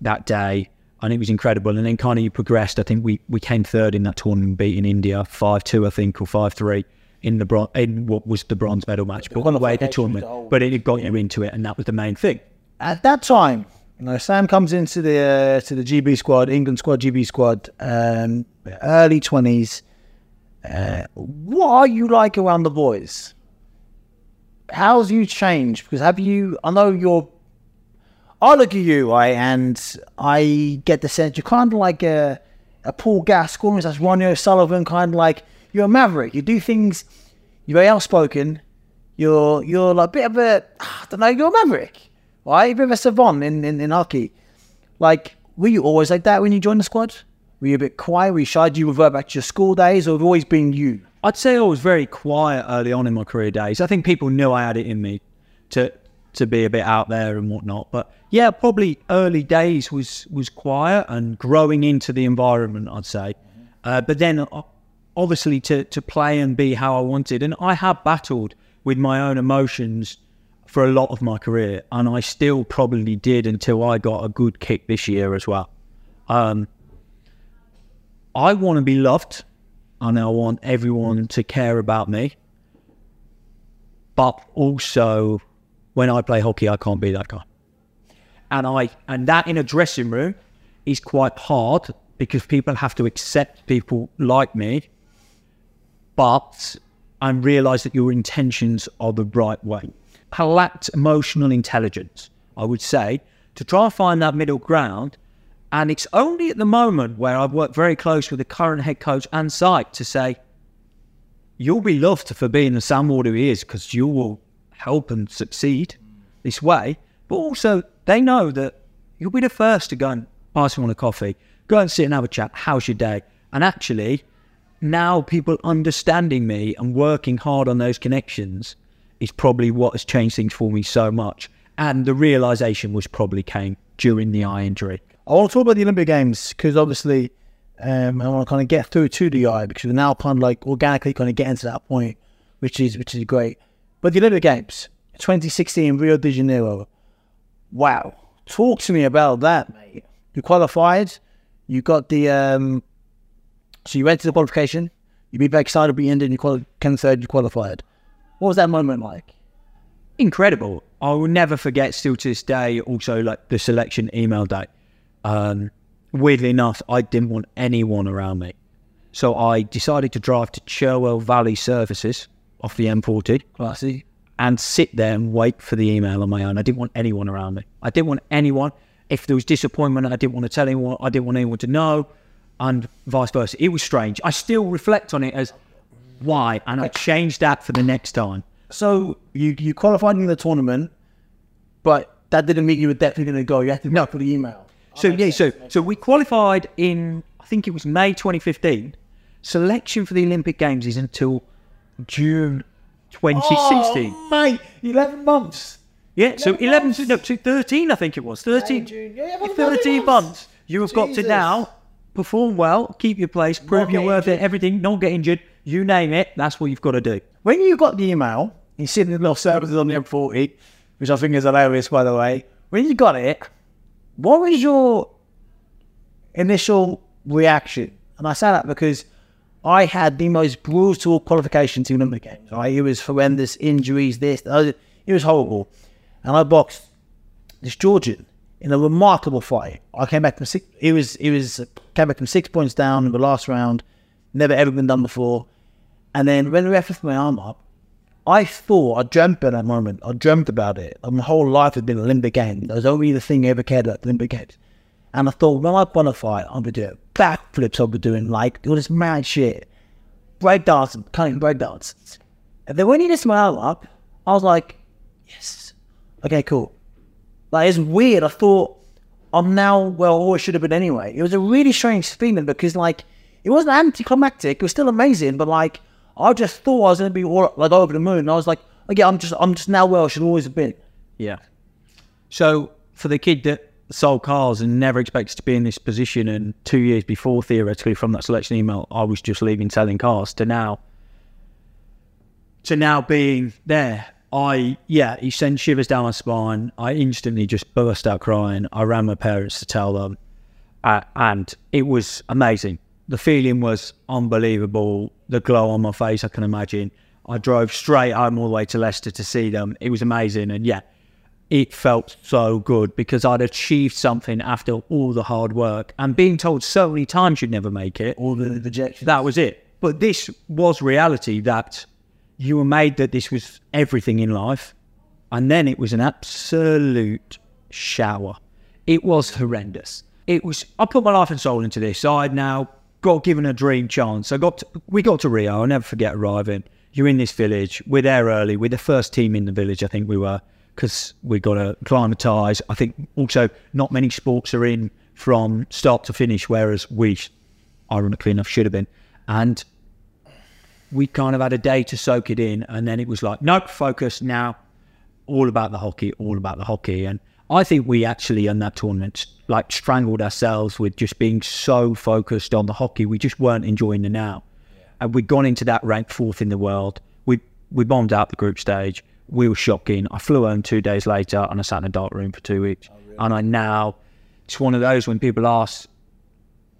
that day, and it was incredible. And then kind of you progressed. I think we we came third in that tournament, beating India five two, I think, or five three in the bron- in what was the bronze medal match, but on the way to the tournament. But it got you into it, and that was the main thing. At that time, you know, Sam comes into the uh, to the GB squad, England squad, GB squad, um, early twenties. Uh, what are you like around the boys? How's you changed? Because have you? I know you're. I look at you, right, and I get the sense you're kind of like a a Paul Gascoigne, that's Ronnie O'Sullivan, kind of like you're a maverick. You do things. You're very outspoken. You're you're like a bit of a I don't know. You're a maverick, right? A bit of a savant in in, in hockey. Like, were you always like that when you joined the squad? Were you a bit quiet? Were you shy? Did you revert back to your school days, or have always been you? I'd say I was very quiet early on in my career days. I think people knew I had it in me to to be a bit out there and whatnot. But yeah, probably early days was was quiet and growing into the environment. I'd say, uh, but then uh, obviously to to play and be how I wanted, and I have battled with my own emotions for a lot of my career, and I still probably did until I got a good kick this year as well. Um, I want to be loved and I want everyone to care about me. But also, when I play hockey, I can't be that guy. And I and that in a dressing room is quite hard because people have to accept people like me, but and realize that your intentions are the right way. I lacked emotional intelligence, I would say, to try and find that middle ground and it's only at the moment where I've worked very close with the current head coach and site to say, you'll be loved for being the Sam Ward who he is because you will help and succeed this way. But also, they know that you'll be the first to go and pass him on a coffee, go and sit and have a chat. How's your day? And actually, now people understanding me and working hard on those connections is probably what has changed things for me so much. And the realization was probably came during the eye injury. I want to talk about the Olympic Games because obviously um, I want to kind of get through to the eye because we're now kind of like organically kind of getting to that point, which is which is great. But the Olympic Games, 2016 Rio de Janeiro. Wow, talk to me about that, mate. You qualified, you got the um, so you went to the qualification, you beat back excited, beat India, and you quali- came third, you qualified. What was that moment like? incredible. I will never forget still to this day also like the selection email day. Um, weirdly enough, I didn't want anyone around me. So I decided to drive to Cherwell Valley Services off the M40 Classy. and sit there and wait for the email on my own. I didn't want anyone around me. I didn't want anyone. If there was disappointment, I didn't want to tell anyone. I didn't want anyone to know, and vice versa. It was strange. I still reflect on it as why, and I changed that for the next time. So you you qualified in the tournament, but that didn't mean you were definitely going to go. You had to no. for the email. So yeah, so so we qualified in I think it was May 2015. Selection for the Olympic Games is until June 2016. Oh, mate, eleven months. yeah, so 11 no, so 13 I think it was. 13 June. Yeah, yeah, 13 months. You have got to now perform well, keep your place, prove you're worth it, injured. everything, not get injured. You name it, that's what you've got to do. When you got the email, you see in the little services on the M40, which I think is hilarious, by the way. When you got it, what was your initial reaction? And I say that because I had the most brutal qualification to Olympic Games. Right, it was horrendous injuries. This. It was horrible. And I boxed this Georgian in a remarkable fight. I came back from six. It was it was came back from six points down in the last round. Never ever been done before. And then when the ref lifted my arm up, I thought I dreamt at that moment. I dreamt about it. My whole life had been Olympic Games. That was only the thing I ever cared about, the Olympic Games. And I thought when I fight, I'm gonna do backflips. I'll be doing like all this mad shit, break dancing, cutting break dance. And then when he my arm up, I was like, yes, okay, cool. Like it's weird. I thought I'm now where I always should have been anyway. It was a really strange feeling because like it wasn't anticlimactic. It was still amazing, but like I just thought I was gonna be all, like over the moon. And I was like, okay, I'm just I'm just now where I should always have been. Yeah. So for the kid that sold cars and never expected to be in this position, and two years before, theoretically, from that selection email, I was just leaving selling cars to now, to now being there. I yeah, he sent shivers down my spine. I instantly just burst out crying. I ran my parents to tell them, uh, and it was amazing. The feeling was unbelievable. The glow on my face, I can imagine. I drove straight home all the way to Leicester to see them. It was amazing, and yeah, it felt so good because I'd achieved something after all the hard work and being told so many times you'd never make it. All the rejection. That was it. But this was reality that you were made that this was everything in life. And then it was an absolute shower. It was horrendous. It was, I put my life and soul into this. I'd now got given a dream chance. I got to, we got to Rio. I'll never forget arriving. You're in this village. We're there early. We're the first team in the village, I think we were, because we've got to acclimatise. I think also not many sports are in from start to finish, whereas we, ironically enough, should have been. And we kind of had a day to soak it in, and then it was like, nope, focus now, all about the hockey, all about the hockey. And I think we actually in that tournament like strangled ourselves with just being so focused on the hockey. We just weren't enjoying the now, and we'd gone into that ranked fourth in the world. We we bombed out the group stage. We were shocking. I flew home two days later, and I sat in a dark room for two weeks. Oh, and I now, it's one of those when people ask,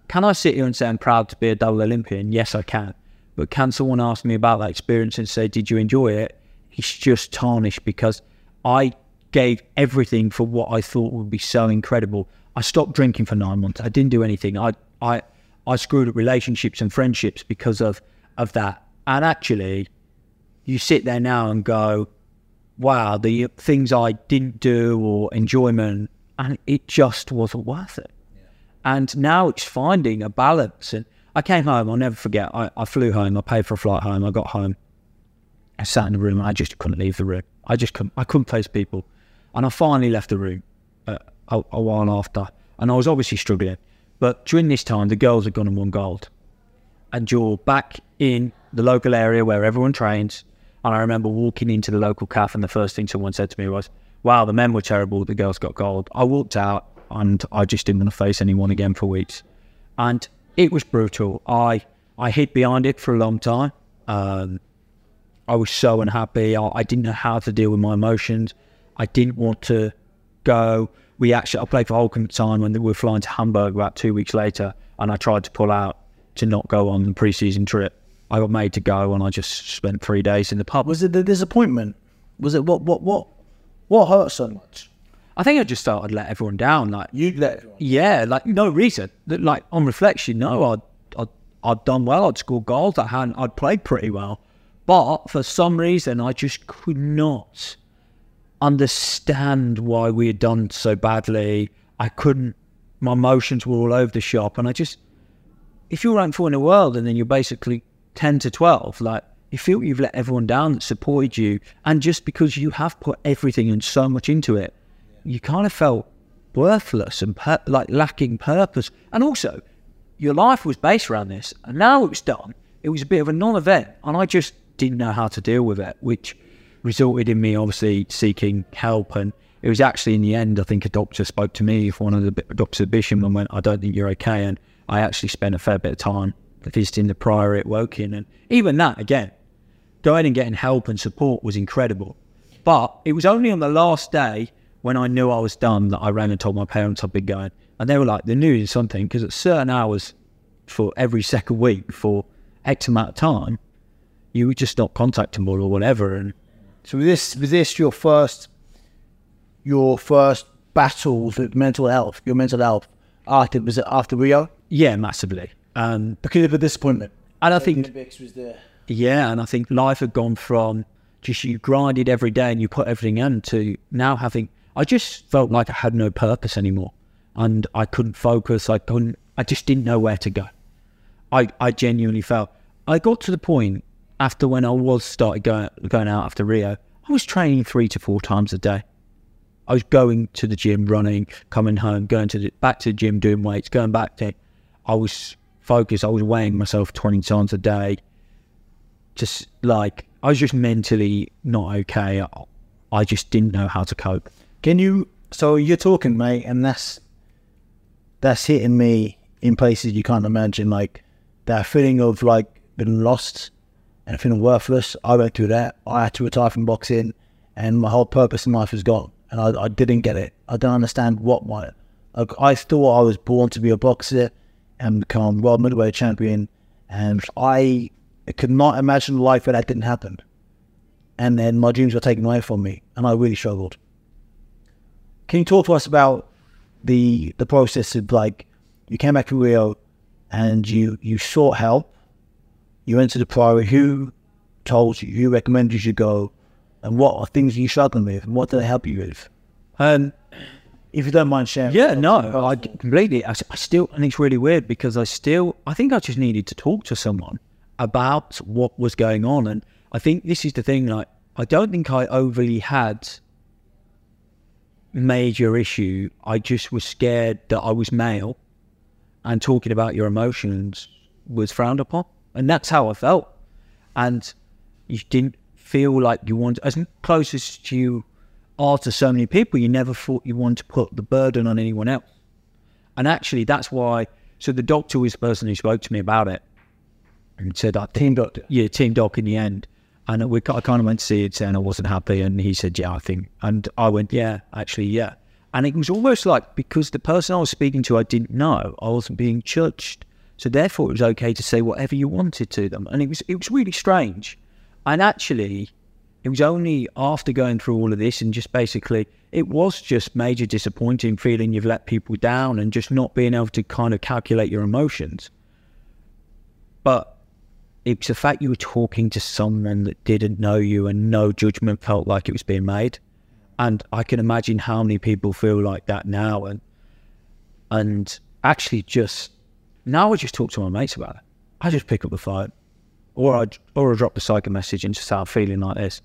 "Can I sit here and say I'm proud to be a double Olympian?" Yes, I can. But can someone ask me about that experience and say, Did you enjoy it? It's just tarnished because I gave everything for what I thought would be so incredible. I stopped drinking for nine months. I didn't do anything. I I I screwed up relationships and friendships because of of that. And actually, you sit there now and go, Wow, the things I didn't do or enjoyment, and it just wasn't worth it. And now it's finding a balance and I came home. I'll never forget. I, I flew home. I paid for a flight home. I got home. I sat in the room. and I just couldn't leave the room. I just couldn't. I couldn't face people, and I finally left the room uh, a, a while after. And I was obviously struggling. But during this time, the girls had gone and won gold, and you're back in the local area where everyone trains. And I remember walking into the local cafe, and the first thing someone said to me was, "Wow, the men were terrible. The girls got gold." I walked out, and I just didn't want to face anyone again for weeks. And it was brutal. I I hid behind it for a long time. Um, I was so unhappy. I, I, didn't know how to deal with my emotions. I didn't want to go. We actually, I played for Holcombe at the time when we were flying to Hamburg about two weeks later, and I tried to pull out to not go on the pre-season trip. I got made to go, and I just spent three days in the pub. Was it the disappointment? Was it what what what what hurt so much? I think I just started to let everyone down. Like You let everyone. Yeah, like no reason. Like on reflection, no, I'd, I'd I'd done well. I'd scored goals. I had I'd played pretty well, but for some reason, I just could not understand why we had done so badly. I couldn't. My emotions were all over the shop, and I just, if you're ranked four in the world, and then you're basically ten to twelve, like you feel you've let everyone down that supported you, and just because you have put everything and so much into it, you kind of felt worthless and per- like lacking purpose. And also, your life was based around this, and now it was done. It was a bit of a non-event, and I just didn't know how to deal with it, which resulted in me obviously seeking help. And it was actually in the end, I think a doctor spoke to me, one of the doctors at Bisham, and went, "I don't think you're okay." And I actually spent a fair bit of time visiting the priory at Woking, and even that again, going and getting help and support was incredible. But it was only on the last day when I knew I was done, that I ran and told my parents I'd been going, and they were like, "The news is something," because at certain hours for every second week for X amount of time, you would just not contact them or whatever, and So was this was this your first your first battles with mental health, your mental health after was it after Rio? Yeah, massively. Um, Because of the disappointment. and I think Olympics was there. Yeah, and I think life had gone from just you grinded every day and you put everything in to now having. I just felt like I had no purpose anymore, and I couldn't focus. I couldn't. I just didn't know where to go. I I genuinely felt. I got to the point after when I was started going going out after Rio. I was training three to four times a day. I was going to the gym, running, coming home, going to the, back to the gym, doing weights, going back to. I was focused. I was weighing myself twenty times a day just like I was just mentally not okay. I, I just didn't know how to cope. Can you? So you're talking, mate, and that's that's hitting me in places you can't imagine. Like that feeling of like being lost and feeling worthless. I went through that. I had to retire from boxing, and my whole purpose in life was gone. And I, I didn't get it. I don't understand what my. Like, I thought I was born to be a boxer and become world middleweight champion, and I could not imagine life where that didn't happen. And then my dreams were taken away from me, and I really struggled. Can you talk to us about the the process of like you came back to Rio and you you sought help, you to the pro. Who told you? Who recommended you should go? And what are things you struggling with? And what did they help you with? Um, If you don't mind sharing. yeah, no, I completely. I still, and it's really weird because I still, I think I just needed to talk to someone about what was going on, and I think this is the thing. Like, I don't think I overly had major issue. I just was scared that I was male, and talking about your emotions was frowned upon, and that's how I felt. And you didn't feel like you wanted as close as you are to so many people. You never thought you wanted to put the burden on anyone else, and actually, that's why. So the doctor was the person who spoke to me about it, and said, "I Team doctor. yeah, team doc in the end. And we, I kind of went to see it saying I wasn't happy, and he said, "Yeah, I think." And I went, "Yeah, actually, yeah." And it was almost like because the person I was speaking to, I didn't know, I wasn't being judged, so therefore it was okay to say whatever you wanted to them, and it was it was really strange. And actually, it was only after going through all of this and just basically, it was just major disappointing feeling you've let people down and just not being able to kind of calculate your emotions. But it's the fact you were talking to someone that didn't know you and no judgment felt like it was being made. And I can imagine how many people feel like that now. And and actually, just now, I just talk to my mates about it. I just pick up the phone, or I or I drop the psycho message and just I'm feeling like this.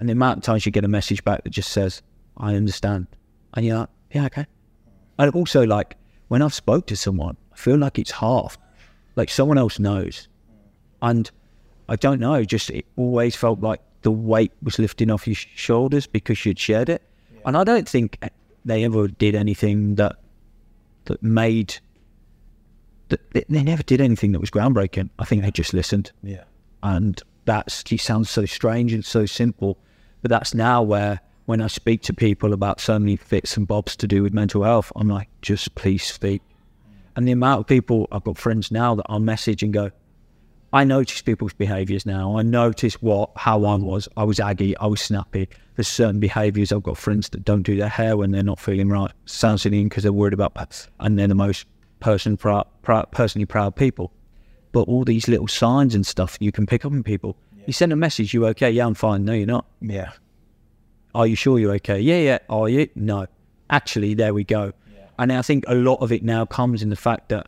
And the amount of times you get a message back that just says, "I understand," and you're like, "Yeah, okay." And also, like when I've spoke to someone, I feel like it's half, like someone else knows, and I don't know. Just it always felt like the weight was lifting off your sh- shoulders because you'd shared it, and I don't think they ever did anything that that made that they, they never did anything that was groundbreaking. I think they just listened Yeah. and that's it sounds so strange and so simple but that's now where when i speak to people about so many bits and bobs to do with mental health i'm like just please speak. And the amount of people i've got friends now that i'll message and go i notice people's behaviors now. I notice what how i was. I was aggy. I was snappy. There's certain behaviors i've got friends that don't do their hair when they're not feeling right sounds silly because they're worried about and they're the most person proud, proud, personally proud people. But all these little signs and stuff you can pick up in people. You send a message, you okay? Yeah, I'm fine. No, you're not. Yeah. Are you sure you're okay? Yeah, yeah. Are you? No. Actually, there we go. And I think a lot of it now comes in the fact that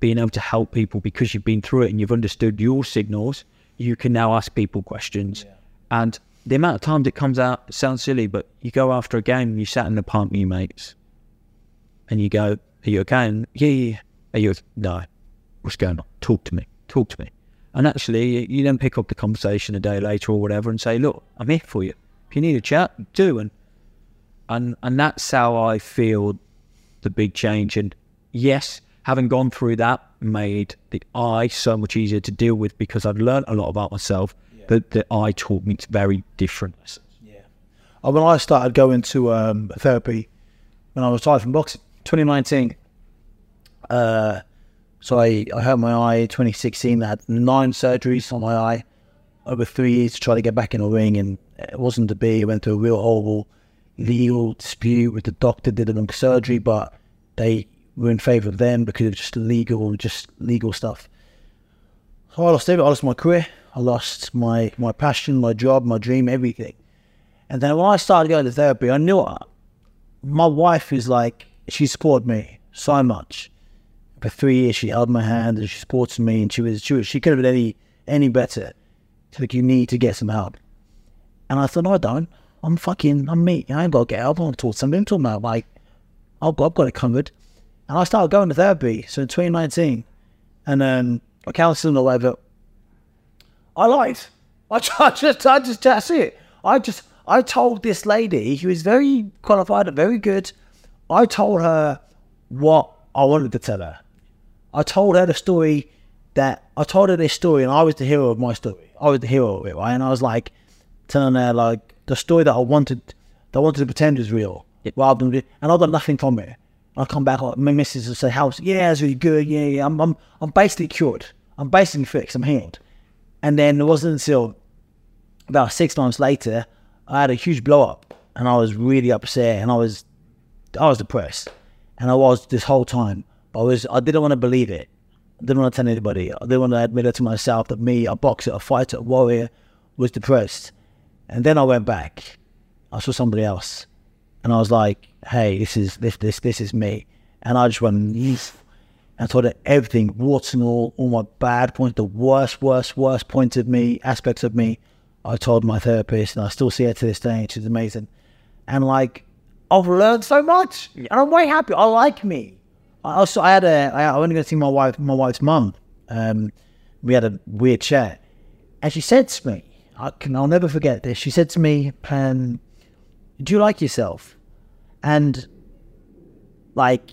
being able to help people because you've been through it and you've understood your signals, you can now ask people questions. And the amount of times it comes out it sounds silly, but you go after a game and you sat in the park with your mates and you go, Are you okay? And yeah, yeah, yeah. Are you no. What's going on? Talk to me. Talk to me. And actually you then pick up the conversation a day later or whatever and say, Look, I'm here for you. If you need a chat, do and and and that's how I feel the big change. And yes, having gone through that made the I so much easier to deal with because I'd learned a lot about myself. But the I taught me it's very different lessons. Uh, when I started going to um, therapy, when I was retired from boxing, 2019. Uh, so I, I hurt my eye 2016. I had nine surgeries on my eye over three years to try to get back in the ring, and it wasn't to be. It went to a real horrible legal dispute with the doctor did a on surgery, but they were in favour of them because of just legal, just legal stuff. So I lost everything. I lost my career. I lost my my passion, my job, my dream, everything. And then when I started going to therapy, I knew uh, my wife is like she supported me so much. For three years, she held my hand and she supported me, and she was she was, she could have been any any better. She's like, you need to get some help. And I thought, no, I don't. I'm fucking, I'm me. I ain't got to get help. I'm talking something to about like, I've got, I've got it covered. And I started going to therapy. So in 2019, and um, a counselling or whatever, I lied. I just, I just, that's it. I just, I told this lady who is very qualified and very good. I told her what I wanted to tell her. I told her the story that I told her this story, and I was the hero of my story. I was the hero of it, right? And I was like telling her like the story that I wanted, that I wanted to pretend was real, rather than, and I got nothing from it. I come back, like, my missus will say, "How's yeah, it's really good. Yeah, yeah. I'm, I'm, I'm basically cured. I'm basically fixed. I'm healed." And then it wasn't until about six months later, I had a huge blow up, and I was really upset, and I was, I was depressed, and I was this whole time. I was, I didn't want to believe it. I didn't want to tell anybody. I didn't want to admit it to myself that me, a boxer, a fighter, a warrior, was depressed. And then I went back. I saw somebody else, and I was like, "Hey, this is this this this is me." And I just went, "Yes." and told her everything, warts and all, all my bad points, the worst, worst, worst points of me, aspects of me. I told my therapist, and I still see her to this day, she's amazing. And like, I've learned so much, and I'm way happy. I like me. I also, I had a, I, went to see my wife, my wife's mum. Um, we had a weird chat, and she said to me, I can, I'll never forget this. She said to me, um, "Do you like yourself?" And like,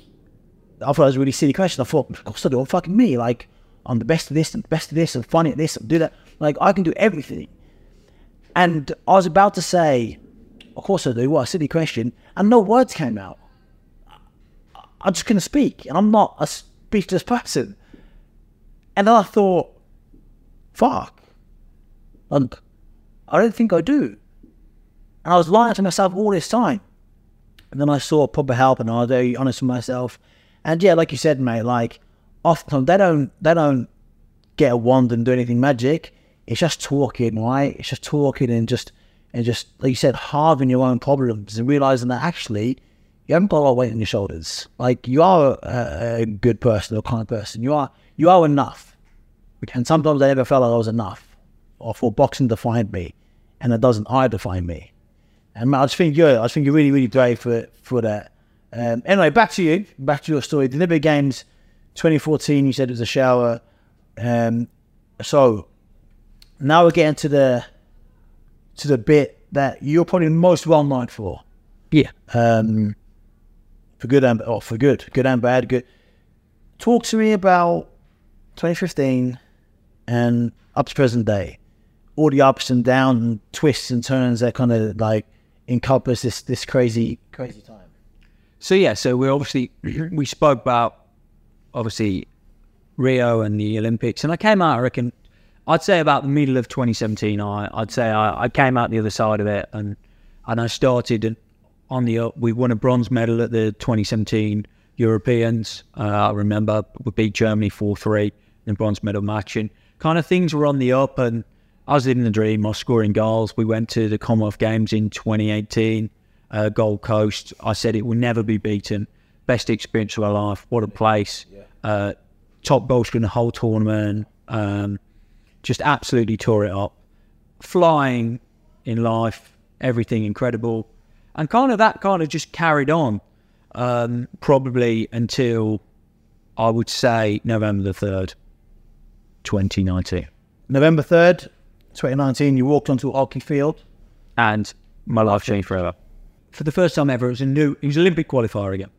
I thought it was a really silly question. I thought, of course I do. I'm fucking me. Like, I'm the best of this, and the best of this, and funny at this, and do that. Like, I can do everything. And I was about to say, of course I do. What a silly question. And no words came out. I just couldn't speak, and I'm not a speechless person. And then I thought, fuck. Like, I don't think I do. And I was lying to myself all this time. And then I saw proper help, and I was very honest with myself. And yeah, like you said, mate, like often they don't they don't get a wand and do anything magic. It's just talking, right? It's just talking and just and just like you said, halving your own problems and realizing that actually you haven't got a lot of weight on your shoulders. Like you are a, a good person or kind person. You are you are enough. And sometimes I never felt like I was enough, or for boxing defined me, and it doesn't I define me. And I just think you're I just think you're really really brave for for that. Um, anyway, back to you. Back to your story. The Olympic Games 2014, you said it was a shower. Um, so now we're getting to the to the bit that you're probably most well known for. Yeah. Um, for good and oh, for good, good and bad. Good. Talk to me about 2015 and up to present day. All the ups and downs and twists and turns that kind of like encompass this this crazy crazy time. So yeah, so we obviously we spoke about obviously Rio and the Olympics, and I came out. I reckon I'd say about the middle of 2017. I I'd say I, I came out the other side of it, and and I started on the up. We won a bronze medal at the 2017 Europeans. Uh, I remember we beat Germany 4-3 in bronze medal match, and kind of things were on the up, and I was living the dream. I was scoring goals. We went to the Commonwealth Games in 2018 uh, Gold Coast. I said it will never be beaten. Best experience of my life. What a place. Uh, top goal scorer in the whole tournament. Um, just absolutely tore it up. Flying in life, everything incredible. And kind of that kind of just carried on um, probably until I would say November the 3rd, 2019. November 3rd, 2019, you walked onto a hockey field. And my life changed forever for the first time ever, it was a new, it was Olympic qualifier again.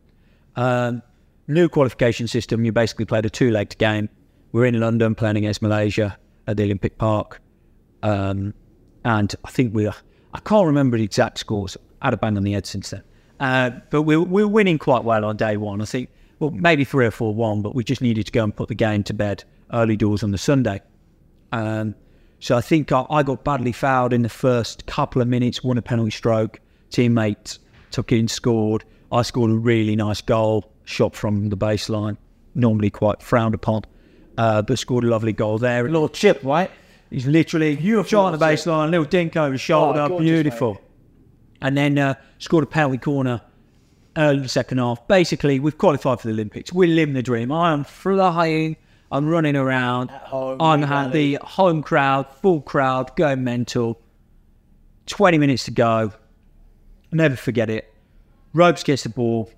Um, new qualification system. You basically played a two-legged game. We're in London playing against Malaysia at the Olympic Park, um, and I think we, I can't remember the exact scores. Had a bang on the head since then, uh, but we're, we were winning quite well on day one. I think, well, maybe three or four one, but we just needed to go and put the game to bed early doors on the Sunday. Um, So I think I, I got badly fouled in the first couple of minutes, won a penalty stroke. Teammate took in, scored. I scored a really nice goal, shot from the baseline, normally quite frowned upon, uh, but scored a lovely goal there. A little chip, right? He's literally shot on the baseline, little dink over the shoulder, Oh, gorgeous, beautiful. And then uh, scored a penalty corner early in the second half. Basically, we've qualified for the Olympics. We're living the dream. I am flying. I'm running around. home, I'm had the home crowd, full crowd, going mental. 20 minutes to go. Never forget it. Ropes gets the ball,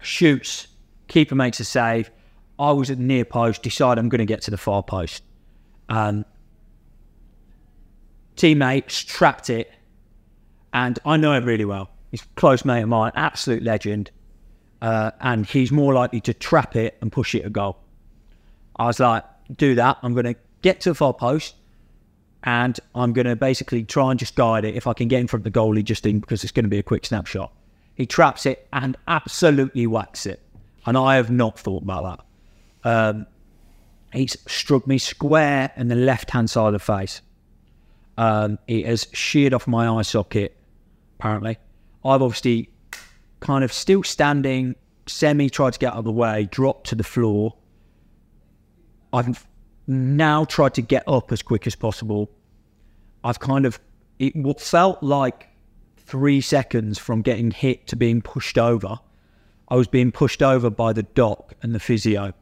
shoots, keeper makes a save. I was at the near post, decide I'm going to get to the far post. Um, teammate strapped it, and I know him really well. He's a close mate of mine, absolute legend. Uh, and he's more likely to trap it and push it a goal. I was like, do that. I'm going to get to the far post and I'm going to basically try and just guide it if I can get in front of the goalie just in because it's going to be a quick snapshot. He traps it and absolutely whacks it. And I have not thought about that. Um, he's struck me square in the left hand side of the face. Um, it has sheared off my eye socket, apparently. I've obviously kind of still standing, semi tried to get out of the way, dropped to the floor. I've now tried to get up as quick as possible. I've kind of, it felt like three seconds from getting hit to being pushed over. I was being pushed over by the doc and the physio.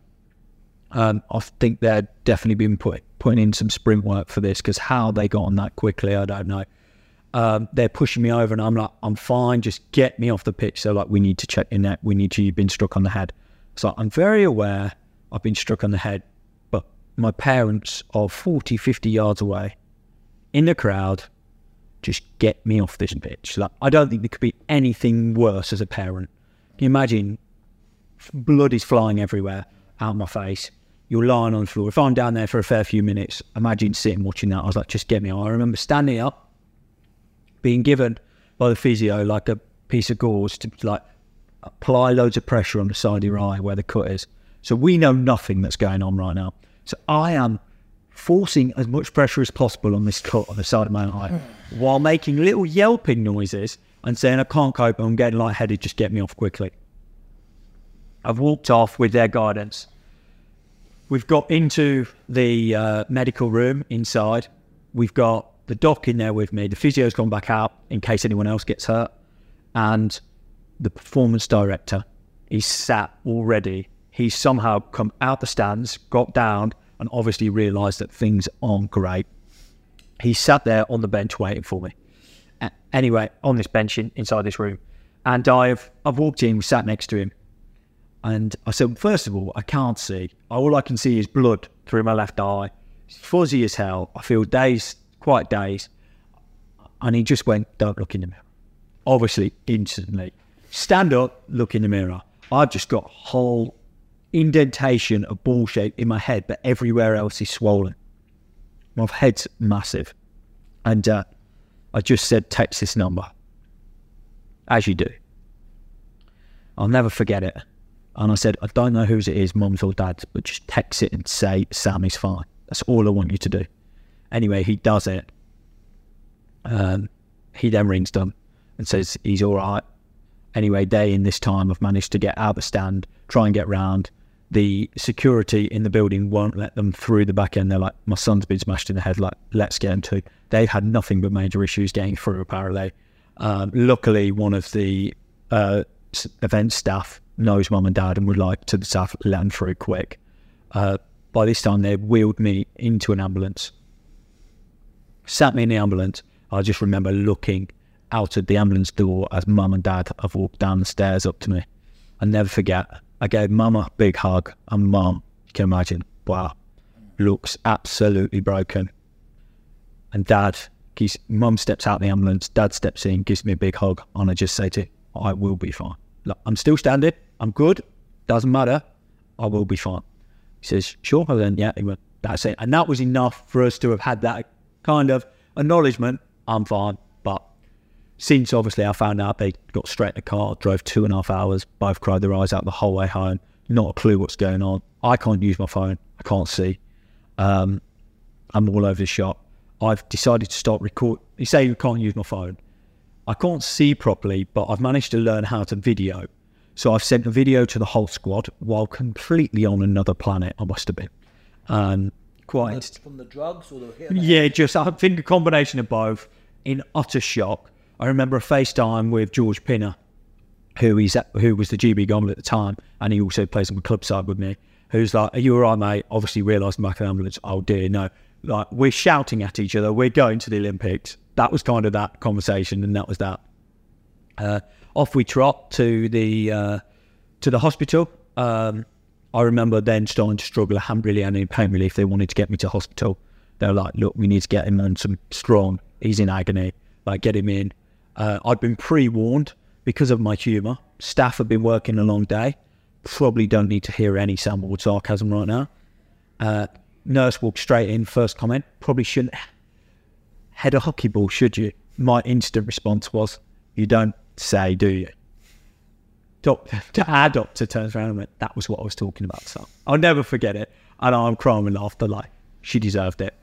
Um, I think they're definitely been put, putting in some sprint work for this because how they got on that quickly, I don't know. Um, they're pushing me over, and I'm like, I'm fine. Just get me off the pitch. So like, we need to check your neck. We need to. You've been struck on the head. So I'm very aware I've been struck on the head, but my parents are 40, 50 yards away, in the crowd. Just get me off this pitch. Like, I don't think there could be anything worse as a parent. Can you imagine? Blood is flying everywhere out my face. You're lying on the floor. If I'm down there for a fair few minutes, imagine sitting watching that. I was like, just get me. I remember standing up, being given by the physio like a piece of gauze to like apply loads of pressure on the side of your eye where the cut is. So we know nothing that's going on right now. So I am forcing as much pressure as possible on this cut on the side of my eye while making little yelping noises and saying, I can't cope, I'm getting lightheaded, just get me off quickly. I've walked off with their guidance. We've got into the uh, medical room inside. We've got the doc in there with me. The physio's gone back out in case anyone else gets hurt. And the performance director, he's sat already. He's somehow come out the stands, got down, and obviously realised that things aren't great. He sat there on the bench waiting for me. Anyway, on this bench in, inside this room, and I've I've walked in, sat next to him, and I said, first of all, I can't see. All I can see is blood through my left eye. It's fuzzy as hell. I feel dazed, quite dazed. And he just went, don't look in the mirror. Obviously, instantly. Stand up, look in the mirror. I've just got a whole indentation of ball shape in my head, but everywhere else is swollen. My head's massive. And uh, I just said, text this number. As you do. I'll never forget it. And I said, I don't know whose it is, mum's or dad's, but just text it and say Sam is fine. That's all I want you to do. Anyway, he does it. Um, he then rings them and says he's all right. Anyway, they in this time have managed to get out the stand, try and get round. The security in the building won't let them through the back end. They're like, my son's been smashed in the head. Like, let's get him to. They've had nothing but major issues getting through. Apparently, um, luckily, one of the uh, event staff knows mum and dad and would like to the staff let through quick. Uh, by this time, they wheeled me into an ambulance, sat me in the ambulance. I just remember looking out at the ambulance door as mum and dad have walked down the stairs up to me. I never forget. I gave mum a big hug, and mum, you can imagine, wow, looks absolutely broken. And dad, he's, mum steps out the ambulance, dad steps in, gives me a big hug, and I just say to him, I will be fine. Look, I'm still standing, I'm good, doesn't matter, I will be fine. He says, sure, then, yeah, he went, that's it. And that was enough for us to have had that kind of acknowledgement, I'm fine. But since obviously I found out they got straight in the car, drove two and a half hours, both cried their eyes out the whole way home, not a clue what's going on. I can't use my phone, I can't see. Um, I'm all over the shop. I've decided to start record. You say you can't use my phone. I can't see properly, but I've managed to learn how to video. So I've sent a video to the whole squad while completely on another planet. I must have been. Um, quite. From the drugs or the hit? Yeah, just I think a combination of both. In utter shock, I remember a FaceTime with George Pinner, who is who was the GB Gomble at the time, and he also plays on the club side with me. Who's like, "Are you all right, mate?" Obviously, realised the the ambulance. Oh dear, no. Like we're shouting at each other. We're going to the Olympics. That was kind of that conversation, and that was that. Uh, off we trot to the uh, to the hospital. Um, I remember then starting to struggle. I hadn't really had any pain relief. They wanted to get me to hospital. They were like, "Look, we need to get him on some strong. He's in agony. Like, get him in." Uh, I'd been pre-warned because of my humour. Staff had been working a long day. Probably don't need to hear any Sam Ward sarcasm right now. Uh, nurse walked straight in. First comment: Probably shouldn't head a hockey ball, should you? My instant response was, "You don't say, do you?" Doctor, our doctor turns around and went, "That was what I was talking about." So I'll never forget it, and I'm crying with laughter. Like she deserved it.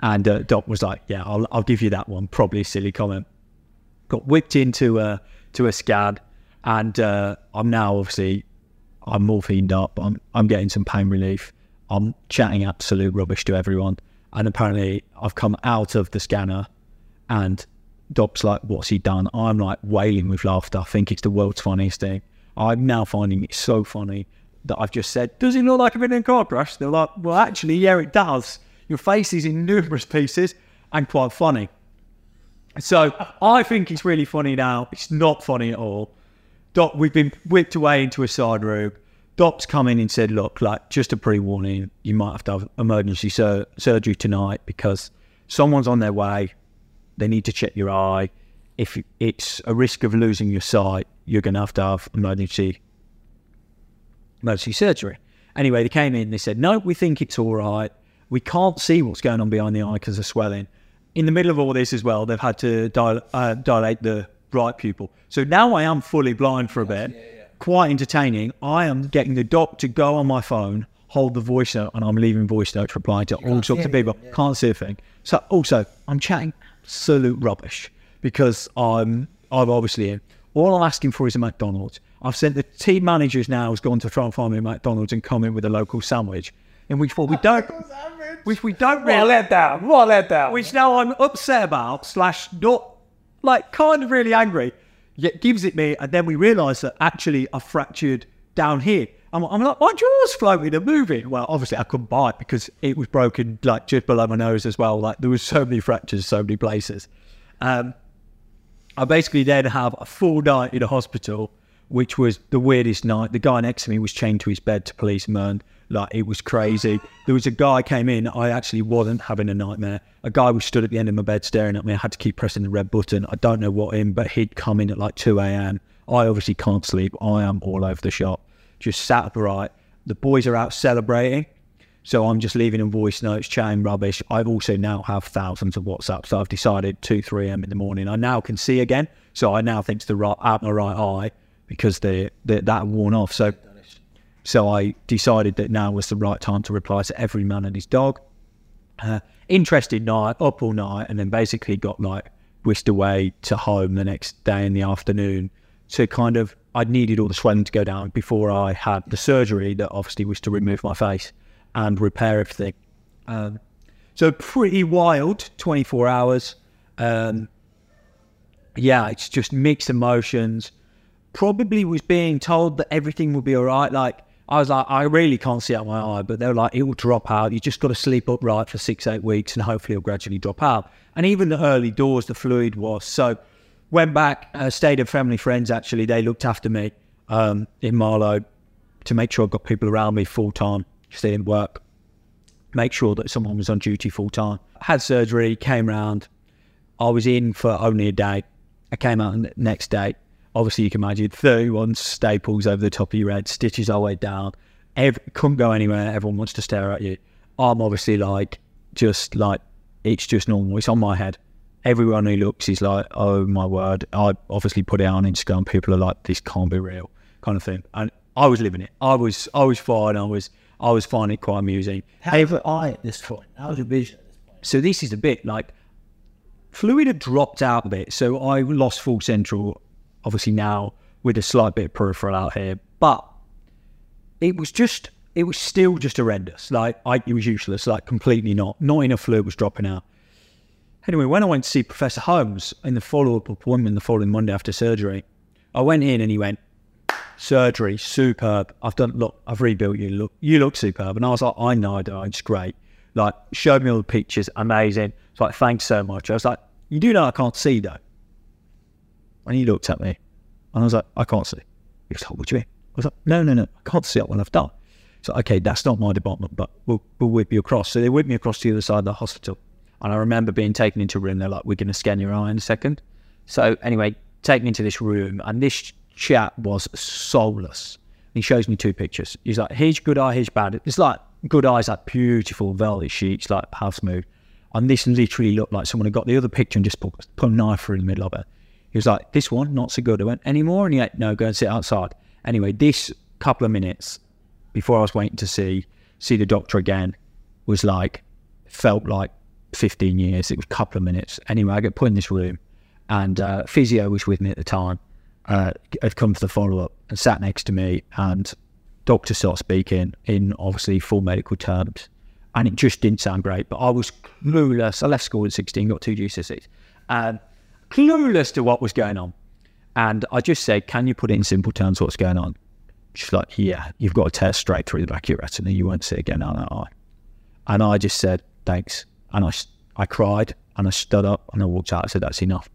And uh, Doc was like, "Yeah, I'll, I'll give you that one. Probably a silly comment." Got whipped into a to a scan, and uh, I'm now obviously I'm morphined up. I'm I'm getting some pain relief. I'm chatting absolute rubbish to everyone, and apparently I've come out of the scanner, and Doc's like, "What's he done?" I'm like wailing with laughter. I think it's the world's funniest thing. I'm now finding it so funny that I've just said, "Does it look like I've been in a car crash?" They're like, "Well, actually, yeah, it does. Your face is in numerous pieces and quite funny." So I think it's really funny now. It's not funny at all. Doc, we've been whipped away into a side room. Doc's come in and said, "Look, like just a pre-warning, you might have to have emergency sur- surgery tonight because someone's on their way. They need to check your eye. If it's a risk of losing your sight, you're going to have to have emergency emergency surgery." Anyway, they came in. They said, "No, we think it's all right. We can't see what's going on behind the eye because of swelling." In the middle of all this as well, they've had to dil- uh, dilate the right pupil. So now I am fully blind for a bit. Quite entertaining. I am getting the doc to go on my phone, hold the voice note, and I'm leaving voice notes replying to all sorts of people. Can't see a thing. So also, I'm chatting absolute rubbish because I'm I'm obviously in. All I'm asking for is a McDonald's. I've sent the team managers now has gone to try and find me a McDonald's and come in with a local sandwich. In which what we don't, which we don't What a really, letdown. What a letdown. which now I'm upset about, slash not, like kind of really angry, yet gives it me, and then we realise that actually I fractured down here. I'm, I'm like, my jaw's floating and moving. Well, obviously I couldn't buy it because it was broken like just below my nose as well. Like there was so many fractures, so many places. Um, I basically then have a full night in a hospital, which was the weirdest night. The guy next to me was chained to his bed to police policemen. Like it was crazy. There was a guy came in. I actually wasn't having a nightmare. A guy was stood at the end of my bed staring at me. I had to keep pressing the red button. I don't know what in, but he'd come in at like 2 a.m. I obviously can't sleep. I am all over the shop. Just sat upright. The boys are out celebrating. So I'm just leaving them voice notes, chatting rubbish. I've also now have thousands of WhatsApp. So I've decided 2, 3 a.m. in the morning. I now can see again. So I now think to the right out my right eye because they, they that worn off. So so I decided that now was the right time to reply to every man and his dog. Uh, interesting night, up all night, and then basically got like whisked away to home the next day in the afternoon. So kind of, I needed all the swelling to go down before I had the surgery that obviously was to remove my face and repair everything. Um, so pretty wild, 24 hours. Um, yeah, it's just mixed emotions. Probably was being told that everything will be all right. Like I was like, I really can't see out my eye, but they were like, it will drop out. You just got to sleep upright for six, eight weeks, and hopefully it'll gradually drop out. And even the early doors, the fluid was so. Went back, uh, stayed at family friends. Actually, they looked after me um, in Marlow to make sure I got people around me full time. They didn't work. Make sure that someone was on duty full time. Had surgery, came round. I was in for only a day. I came out the next day. Obviously, you can imagine 31 staples over the top of your head, stitches all the way down. Every, couldn't go anywhere. Everyone wants to stare at you. I'm obviously like, just like, it's just normal. It's on my head. Everyone who looks is like, oh my word. I obviously put it on Instagram. People are like, this can't be real, kind of thing. And I was living it. I was, I was fine. I was, I was finding it quite amusing. Your eye at this point? How's your vision at this So this is a bit like fluid had dropped out a bit. So I lost full central, obviously now with a slight bit of peripheral out here, but it was just, it was still just horrendous. Like I, it was useless, like completely not, not enough fluid was dropping out. Anyway, when I went to see Professor Holmes in the follow-up appointment the following Monday after surgery, I went in and he went, surgery, superb. I've done, look, I've rebuilt you. Look, you look superb. And I was like, I know, I know, it's great. Like, showed me all the pictures, amazing. It's like, thanks so much. I was like, you do know I can't see though. And he looked at me and I was like, I can't see. He was like, oh, what do you mean? I was like, no, no, no, I can't see when I've done. So, okay, that's not my department, but we'll, we'll whip you across. So they whipped me across to the other side of the hospital. And I remember being taken into a room. They're like, we're going to scan your eye in a second. So anyway, take me into this room. And this chat was soulless. He shows me two pictures. He's like, here's good eye, here's bad. It's like good eyes, like beautiful velvet sheets, like half smooth. And this literally looked like someone had got the other picture and just put, put a knife through the middle of it. He was like, this one, not so good. I went, any more? And he went, no, go and sit outside. Anyway, this couple of minutes before I was waiting to see see the doctor again was like, felt like 15 years. It was a couple of minutes. Anyway, I get put in this room and uh, physio was with me at the time. Uh, had come for the follow up and sat next to me, and doctor started speaking in obviously full medical terms, and it just didn't sound great. But I was clueless. I left school at 16, got two GCSEs, and clueless to what was going on. And I just said, "Can you put it in simple terms? What's going on?" She's like, "Yeah, you've got a tear straight through the back of your retina. You won't see again that eye." And I just said, "Thanks." And I, I cried and I stood up and I walked out. I said, "That's enough."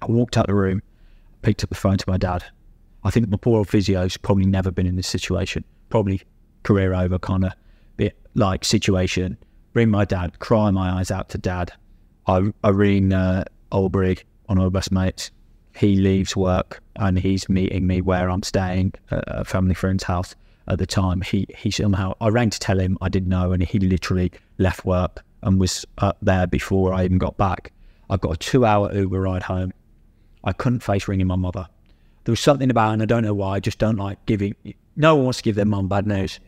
I walked out the room, picked up the phone to my dad. I think my poor old physio's probably never been in this situation. Probably career over kind of bit like situation. Bring my dad, cry my eyes out to dad. I, I ring uh, Olbrich, one of my best mates. He leaves work and he's meeting me where I'm staying at a family friend's house at the time. He he somehow I rang to tell him I didn't know, and he literally left work and was up there before I even got back. I got a two-hour Uber ride home. I couldn't face ringing my mother. There was something about, and I don't know why. I just don't like giving. No one wants to give their mum bad news,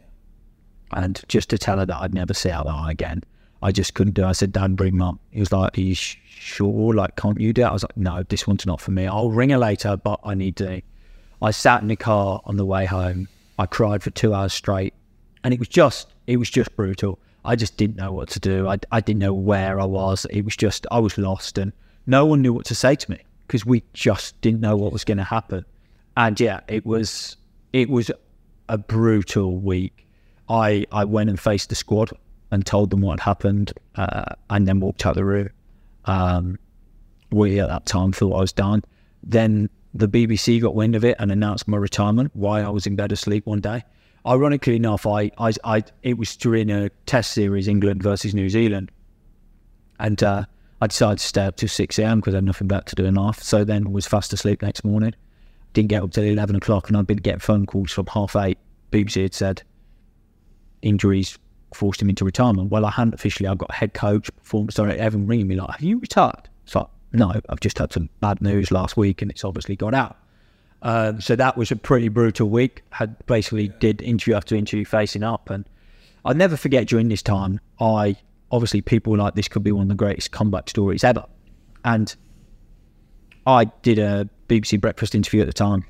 and just to tell her that I'd never see her that again, I just couldn't do. it. I said, "Dad, bring mum." He was like, "Are you sure? Like, can't you do it?" I was like, "No, this one's not for me. I'll ring her later, but I need to." I sat in the car on the way home. I cried for two hours straight, and it was just, it was just brutal. I just didn't know what to do. I, I didn't know where I was. It was just, I was lost, and no one knew what to say to me because we just didn't know what was going to happen. And yeah, it was, it was a brutal week. I I went and faced the squad and told them what had happened, uh, and then walked out the room. Um, we at that time thought I was done. Then the BBC got wind of it and announced my retirement. Why I was in bed asleep one day. Ironically enough, I, I, I it was during a Test series, England versus New Zealand, and uh, I decided to stay up till six a.m. because I had nothing better to do in life. So then was fast asleep next morning. Didn't get up till eleven o'clock, and I'd been getting phone calls from half eight. BBC had said injuries forced him into retirement. Well, I hadn't officially. I got head coach, performance director, Evan ringing me like, "Have you retired?" It's like, no, I've just had some bad news last week, and it's obviously got out. Um, so that was a pretty brutal week. Had basically did interview after interview facing up, and I'll never forget during this time. I obviously people like this could be one of the greatest comeback stories ever, and I did a BBC breakfast interview at the time,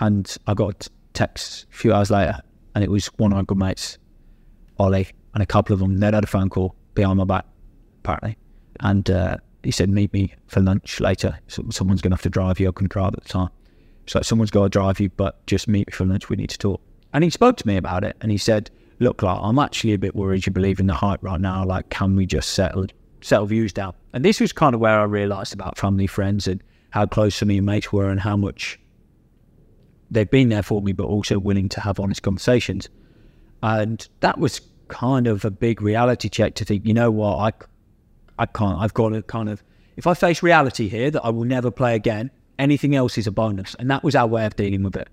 and I got a text a few hours later, and it was one of my good mates, Ollie, and a couple of them. They'd had a phone call behind my back, apparently, and uh, he said, "Meet me for lunch later. So someone's going to have to drive you. I couldn't drive at the time." Like someone's got to drive you, but just meet me for lunch. We need to talk. And he spoke to me about it, and he said, "Look, like I'm actually a bit worried you believe in the hype right now. Like, can we just settle settle views down?" And this was kind of where I realised about family, friends, and how close some of your mates were, and how much they've been there for me, but also willing to have honest conversations. And that was kind of a big reality check to think, you know what, I, I can't. I've got to kind of, if I face reality here that I will never play again, anything else is a bonus. And that was our way of dealing with it.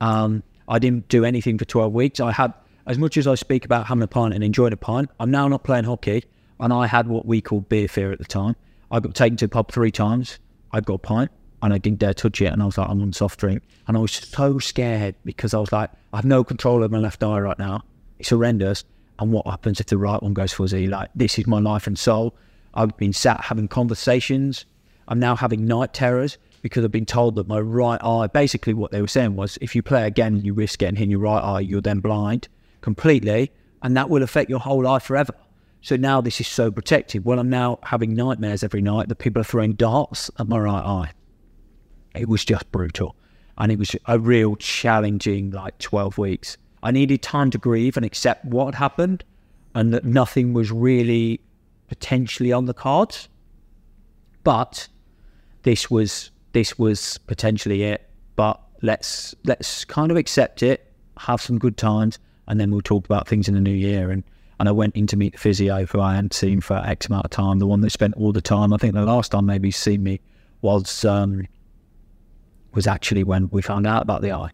Um, I didn't do anything for 12 weeks. I had, as much as I speak about having a pint and enjoying a pint, I'm now not playing hockey. And I had what we called beer fear at the time. I got taken to the pub three times. I got a pint and I didn't dare touch it. And I was like, I'm on soft drink. And I was so scared because I was like, I have no control of my left eye right now. It's horrendous. And what happens if the right one goes fuzzy? Like, this is my life and soul. I've been sat having conversations. I'm now having night terrors because I've been told that my right eye, basically what they were saying was if you play again, you risk getting hit in your right eye, you're then blind completely, and that will affect your whole life forever. So now this is so protected. Well, I'm now having nightmares every night that people are throwing darts at my right eye. It was just brutal. And it was a real challenging, like 12 weeks. I needed time to grieve and accept what happened and that nothing was really potentially on the cards. But this was this was potentially it. But let's let's kind of accept it, have some good times, and then we'll talk about things in the new year. And and I went in to meet the physio who I hadn't seen for X amount of time, the one that spent all the time. I think the last time maybe seen me was um, was actually when we found out about the eye.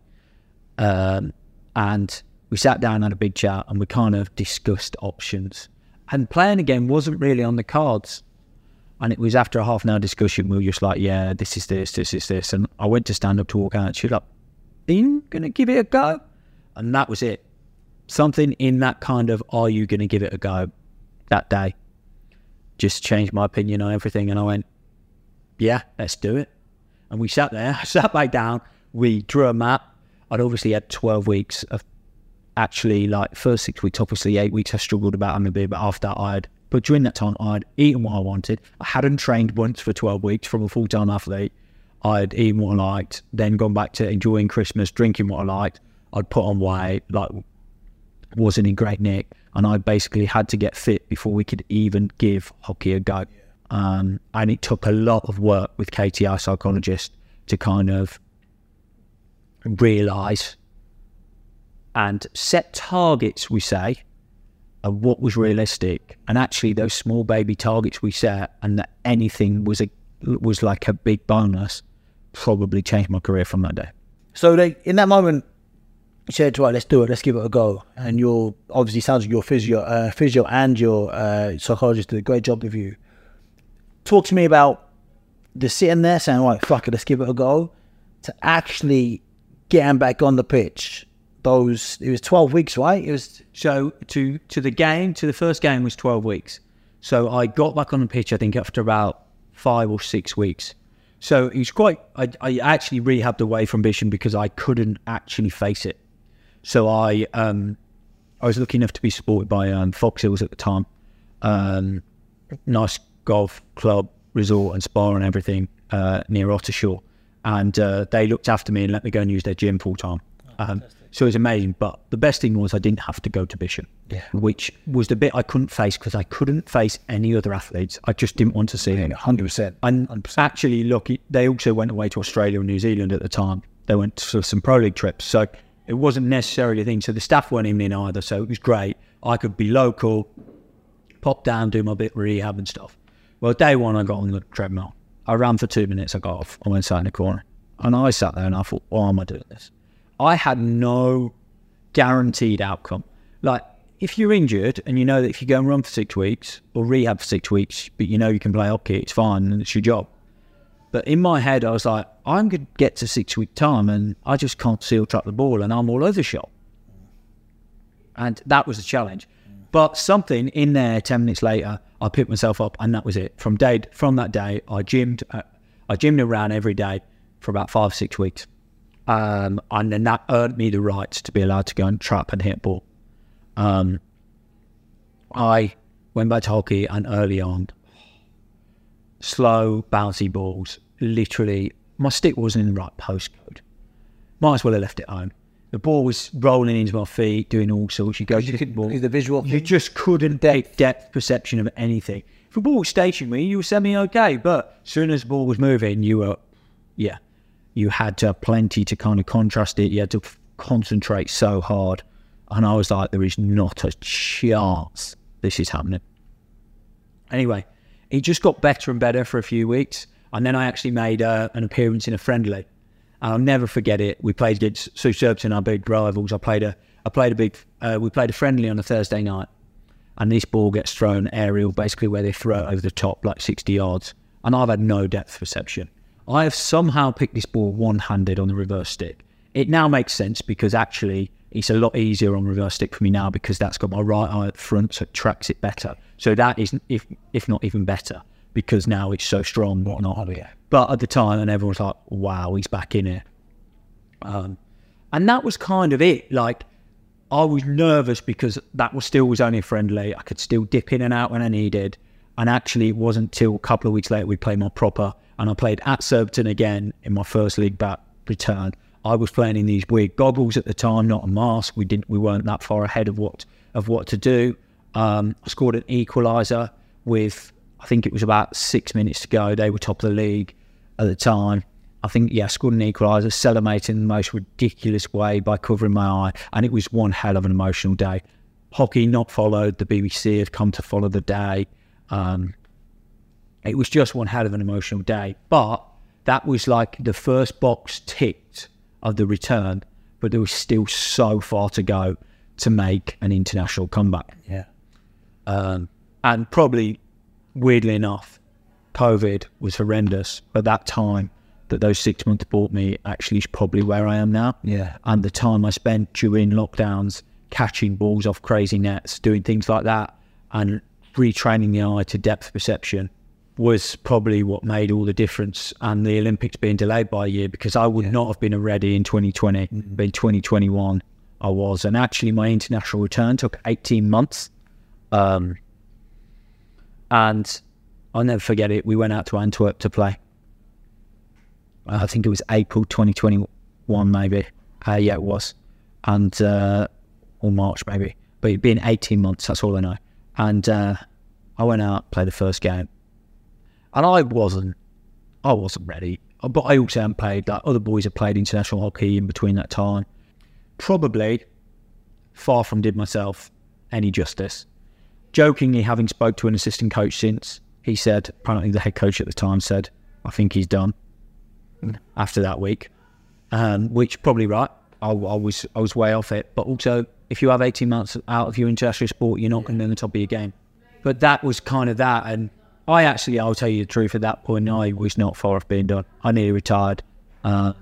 Um, and we sat down and had a big chat and we kind of discussed options. And playing again wasn't really on the cards. And it was after a half an hour discussion, we were just like, yeah, this is this, this is this. And I went to stand up to walk out. She was like, you going to give it a go? And that was it. Something in that kind of, are you going to give it a go that day? Just changed my opinion on everything. And I went, yeah, let's do it. And we sat there, sat back down, we drew a map. I'd obviously had 12 weeks of actually like first six weeks, obviously eight weeks I struggled about a baby, but after that I had but during that time I'd eaten what I wanted. I hadn't trained once for twelve weeks from a full time athlete. I'd eaten what I liked, then gone back to enjoying Christmas, drinking what I liked. I'd put on weight, like wasn't in great nick, and I basically had to get fit before we could even give hockey a go. Um, and it took a lot of work with Katie, our psychologist, to kind of realise and set targets, we say, of what was realistic. And actually, those small baby targets we set, and that anything was a was like a big bonus, probably changed my career from that day. So they, in that moment, said, "Right, let's do it. Let's give it a go." And your obviously sounds like your physio, uh, physio, and your uh, psychologist did a great job with you. Talk to me about the sitting there saying, "Right, fuck it, let's give it a go," to actually getting back on the pitch. Those it was twelve weeks, right? It was So to to the game, to the first game was twelve weeks. So I got back on the pitch, I think, after about five or six weeks. So it was quite. I, I actually rehabbed away from Bisham because I couldn't actually face it. So I um I was lucky enough to be supported by um, Fox Hills at the time. Um, nice golf club, resort, and spa and everything uh, near Ottershaw. And uh, they looked after me and let me go and use their gym full time. Um, so it was amazing. But the best thing was I didn't have to go to Bisham, Yeah. which was the bit I couldn't face because I couldn't face any other athletes. I just didn't want to see them. hundred percent. And actually, look, it- they also went away to Australia and New Zealand at the time. They went to some pro league trips, so it wasn't necessarily a thing. So the staff weren't even in either, so it was great. I could be local, pop down, do my bit rehab and stuff. Well, day one, I got on the treadmill. I ran for two minutes. I got off. I went sat in the corner, and I sat there and I thought, "Why am I doing this?" I had no guaranteed outcome. Like, if you're injured and you know that if you go and run for six weeks or rehab for six weeks, but you know you can play hockey, it's fine and it's your job. But in my head, I was like, I'm going to get to six week time and I just can't seal trap the ball and I'm all over the shop. And that was a challenge. But something in there, 10 minutes later, I picked myself up and that was it. From day from that day, I gymmed, uh, I gymmed around every day for about five, six weeks. Um, and then that earned me the right to be allowed to go and trap and hit ball. Um, I went back to hockey and early on, slow, bouncy balls. Literally, my stick wasn't in the right postcode. Might as well have left it home. The ball was rolling into my feet, doing all sorts. You go, you could ball. the visual You just couldn't take depth perception of anything. If the ball was stationary, you were semi okay, but as soon as the ball was moving, you were, yeah, you had to have plenty to kind of contrast it. You had to concentrate so hard. And I was like, there is not a chance this is happening. Anyway, it just got better and better for a few weeks. And then I actually made uh, an appearance in a friendly. And I'll never forget it. We played against Sue Surbiton, our big rivals. I played a, I played a big, uh, we played a friendly on a Thursday night. And this ball gets thrown aerial, basically where they throw it over the top, like 60 yards. And I've had no depth perception. I have somehow picked this ball one handed on the reverse stick. It now makes sense because actually It's a lot easier on reverse stick for me now because that's got my right eye at the front, so it tracks it better. So that is, if if not even better, because now it's so strong, whatnot. Oh, yeah. But at the time, and everyone's like, "Wow, he's back in it." Um, and that was kind of it. Like, I was nervous because that was still was only friendly. I could still dip in and out when I needed. And actually, it wasn't till a couple of weeks later we played my proper, and I played at Surbiton again in my first league back return. I was playing in these weird goggles at the time, not a mask. We didn't, we weren't that far ahead of what of what to do. Um, I scored an equaliser with, I think it was about six minutes to go. They were top of the league at the time. I think, yeah, I scored an equaliser, celebrating in the most ridiculous way by covering my eye. And it was one hell of an emotional day. Hockey not followed, the BBC had come to follow the day. Um, it was just one hell of an emotional day. But that was like the first box ticked of the return, but there was still so far to go to make an international comeback. Yeah. Um, and probably, weirdly enough, COVID was horrendous. But that time that those six months brought me actually is probably where I am now. Yeah. And the time I spent during lockdowns catching balls off crazy nets, doing things like that, and retraining the eye to depth perception was probably what made all the difference. And the Olympics being delayed by a year because I would not have been ready in 2020, but in 2021 I was. And actually, my international return took 18 months. Um, and I'll never forget it. We went out to Antwerp to play. I think it was April 2021, maybe. Uh, yeah, it was. And, uh, or March, maybe. But it'd been 18 months, that's all I know. And uh, I went out, played the first game. And I wasn't, I wasn't ready. But I also hadn't played, like other boys have played international hockey in between that time. Probably far from did myself any justice. Jokingly, having spoke to an assistant coach since, he said, apparently the head coach at the time said, I think he's done after that week, um, which probably right. I, I was I was way off it, but also if you have eighteen months out of your international sport, you're not going to be on the top of your game. But that was kind of that, and I actually, I'll tell you the truth. At that point, I was not far off being done. I nearly retired, uh,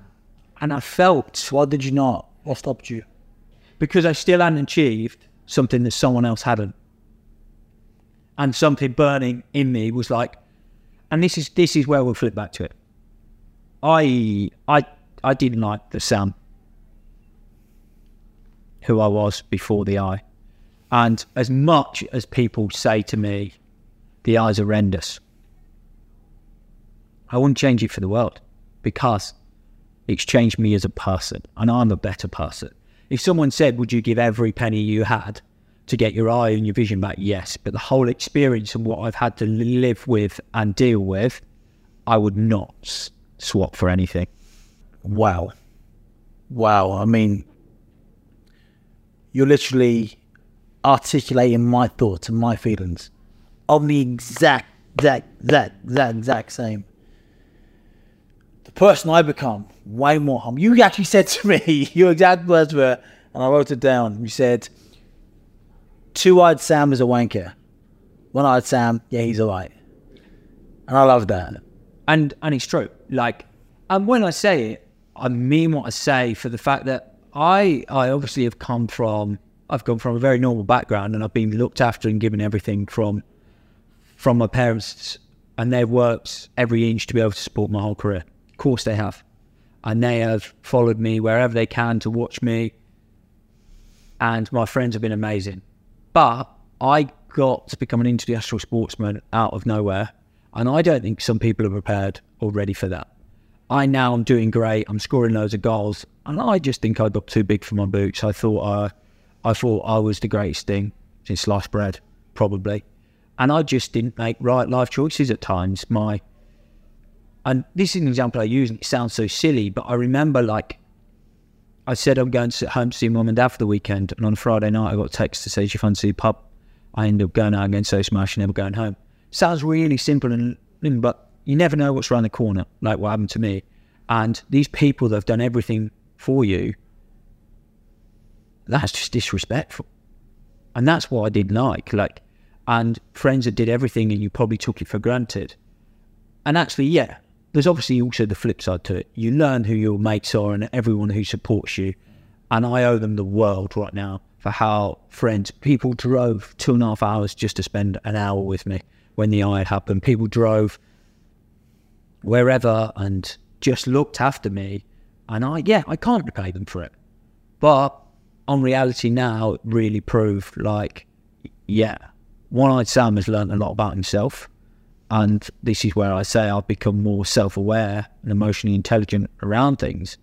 and I felt Why did you not? What stopped you? because I still hadn't achieved something that someone else hadn't. And something burning in me was like, and this is this is where we'll flip back to it. I I I didn't like the Sam who I was before the eye. And as much as people say to me, the eye's are horrendous, I wouldn't change it for the world because it's changed me as a person and I'm a better person. If someone said, Would you give every penny you had to get your eye and your vision back? Yes. But the whole experience and what I've had to live with and deal with, I would not swap for anything. Wow. Wow. I mean, you're literally articulating my thoughts and my feelings on the exact, exact, exact, exact, exact same. The person I become, way more humble. You actually said to me, your exact words were, and I wrote it down. You said, two eyed Sam is a wanker. One eyed Sam, yeah, he's alright. And I love that. and and it's true. Like, and when I say it, I mean what I say for the fact that I I obviously have come from I've come from a very normal background and I've been looked after and given everything from from my parents and they've worked every inch to be able to support my whole career. Of course they have. And they have followed me wherever they can to watch me. And my friends have been amazing. But I got to become an international sportsman out of nowhere. And I don't think some people are prepared or ready for that. I now am doing great. I'm scoring loads of goals. And I just think I got too big for my boots. I thought I, I thought I was the greatest thing since sliced bread, probably. And I just didn't make right life choices at times. My and this is an example I use, and it sounds so silly, but I remember like I said I'm going to home to see mum and dad for the weekend, and on Friday night I got a text to say, "Do you fancy a pub?" I ended up going out again so smash and never going home. Sounds really simple, and but you never know what's around the corner, like what happened to me. And these people that have done everything for you, that's just disrespectful. And that's what I didn't like. Like, and friends that did everything and you probably took it for granted. And actually, yeah, there's obviously also the flip side to it. You learn who your mates are and everyone who supports you. And I owe them the world right now for how friends, people drove two and a half hours just to spend an hour with me when the eye had happened. People drove wherever and just looked after me. And I, yeah, I can't repay them for it. But on reality now, it really proved like, yeah, One Eyed Sam has learned a lot about himself. And this is where I say I've become more self aware and emotionally intelligent around things.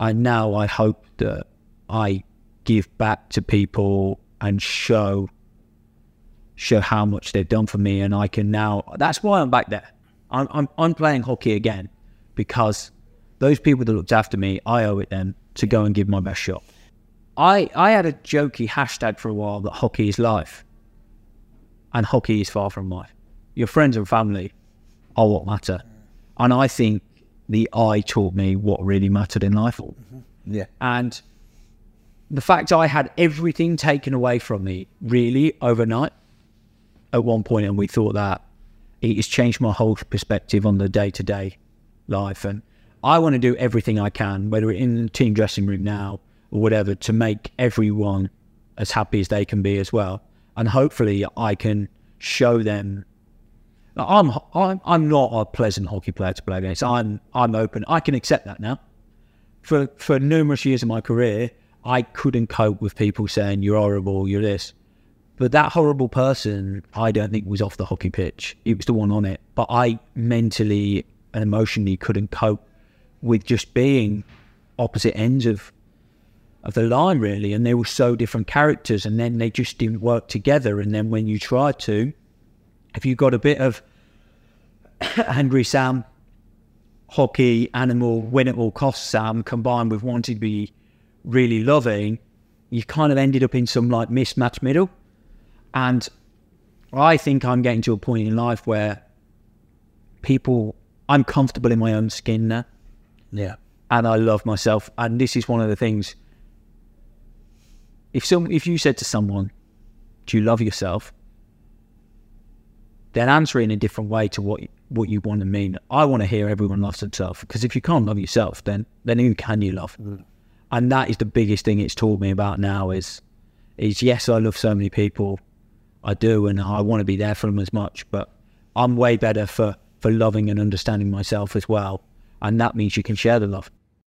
And now I hope that I give back to people and show show how much they've done for me and I can now that's why I'm back there. I'm I'm I'm playing hockey again because those people that looked after me, I owe it them to go and give my best shot. I I had a jokey hashtag for a while that hockey is life. And hockey is far from life. Your friends and family are what matter. And I think the eye taught me what really mattered in life. Mm-hmm. Yeah. And the fact I had everything taken away from me really overnight at one point, and we thought that it has changed my whole perspective on the day to day life. And I want to do everything I can, whether in the team dressing room now or whatever, to make everyone as happy as they can be as well. And hopefully, I can show them. I'm I'm I'm not a pleasant hockey player to play against. I'm I'm open. I can accept that now. For for numerous years of my career, I couldn't cope with people saying you're horrible, you're this. But that horrible person, I don't think was off the hockey pitch. It was the one on it. But I mentally and emotionally couldn't cope with just being opposite ends of of the line really and they were so different characters and then they just didn't work together and then when you tried to if you got a bit of angry sam hockey animal win at all costs sam combined with wanting to be really loving you kind of ended up in some like mismatch middle and i think i'm getting to a point in life where people i'm comfortable in my own skin now Yeah. and I love myself. And this is one of the things. If some, if you said to someone, "Do you love yourself?" then answer it in a different way to what what you want to mean. I want to hear everyone loves themselves because if you can't love yourself, then then who can you love? Mm. And that is the biggest thing it's taught me about now is is yes, I love so many people, I do, and I want to be there for them as much. But I'm way better for for loving and understanding myself as well, and that means you can share the love.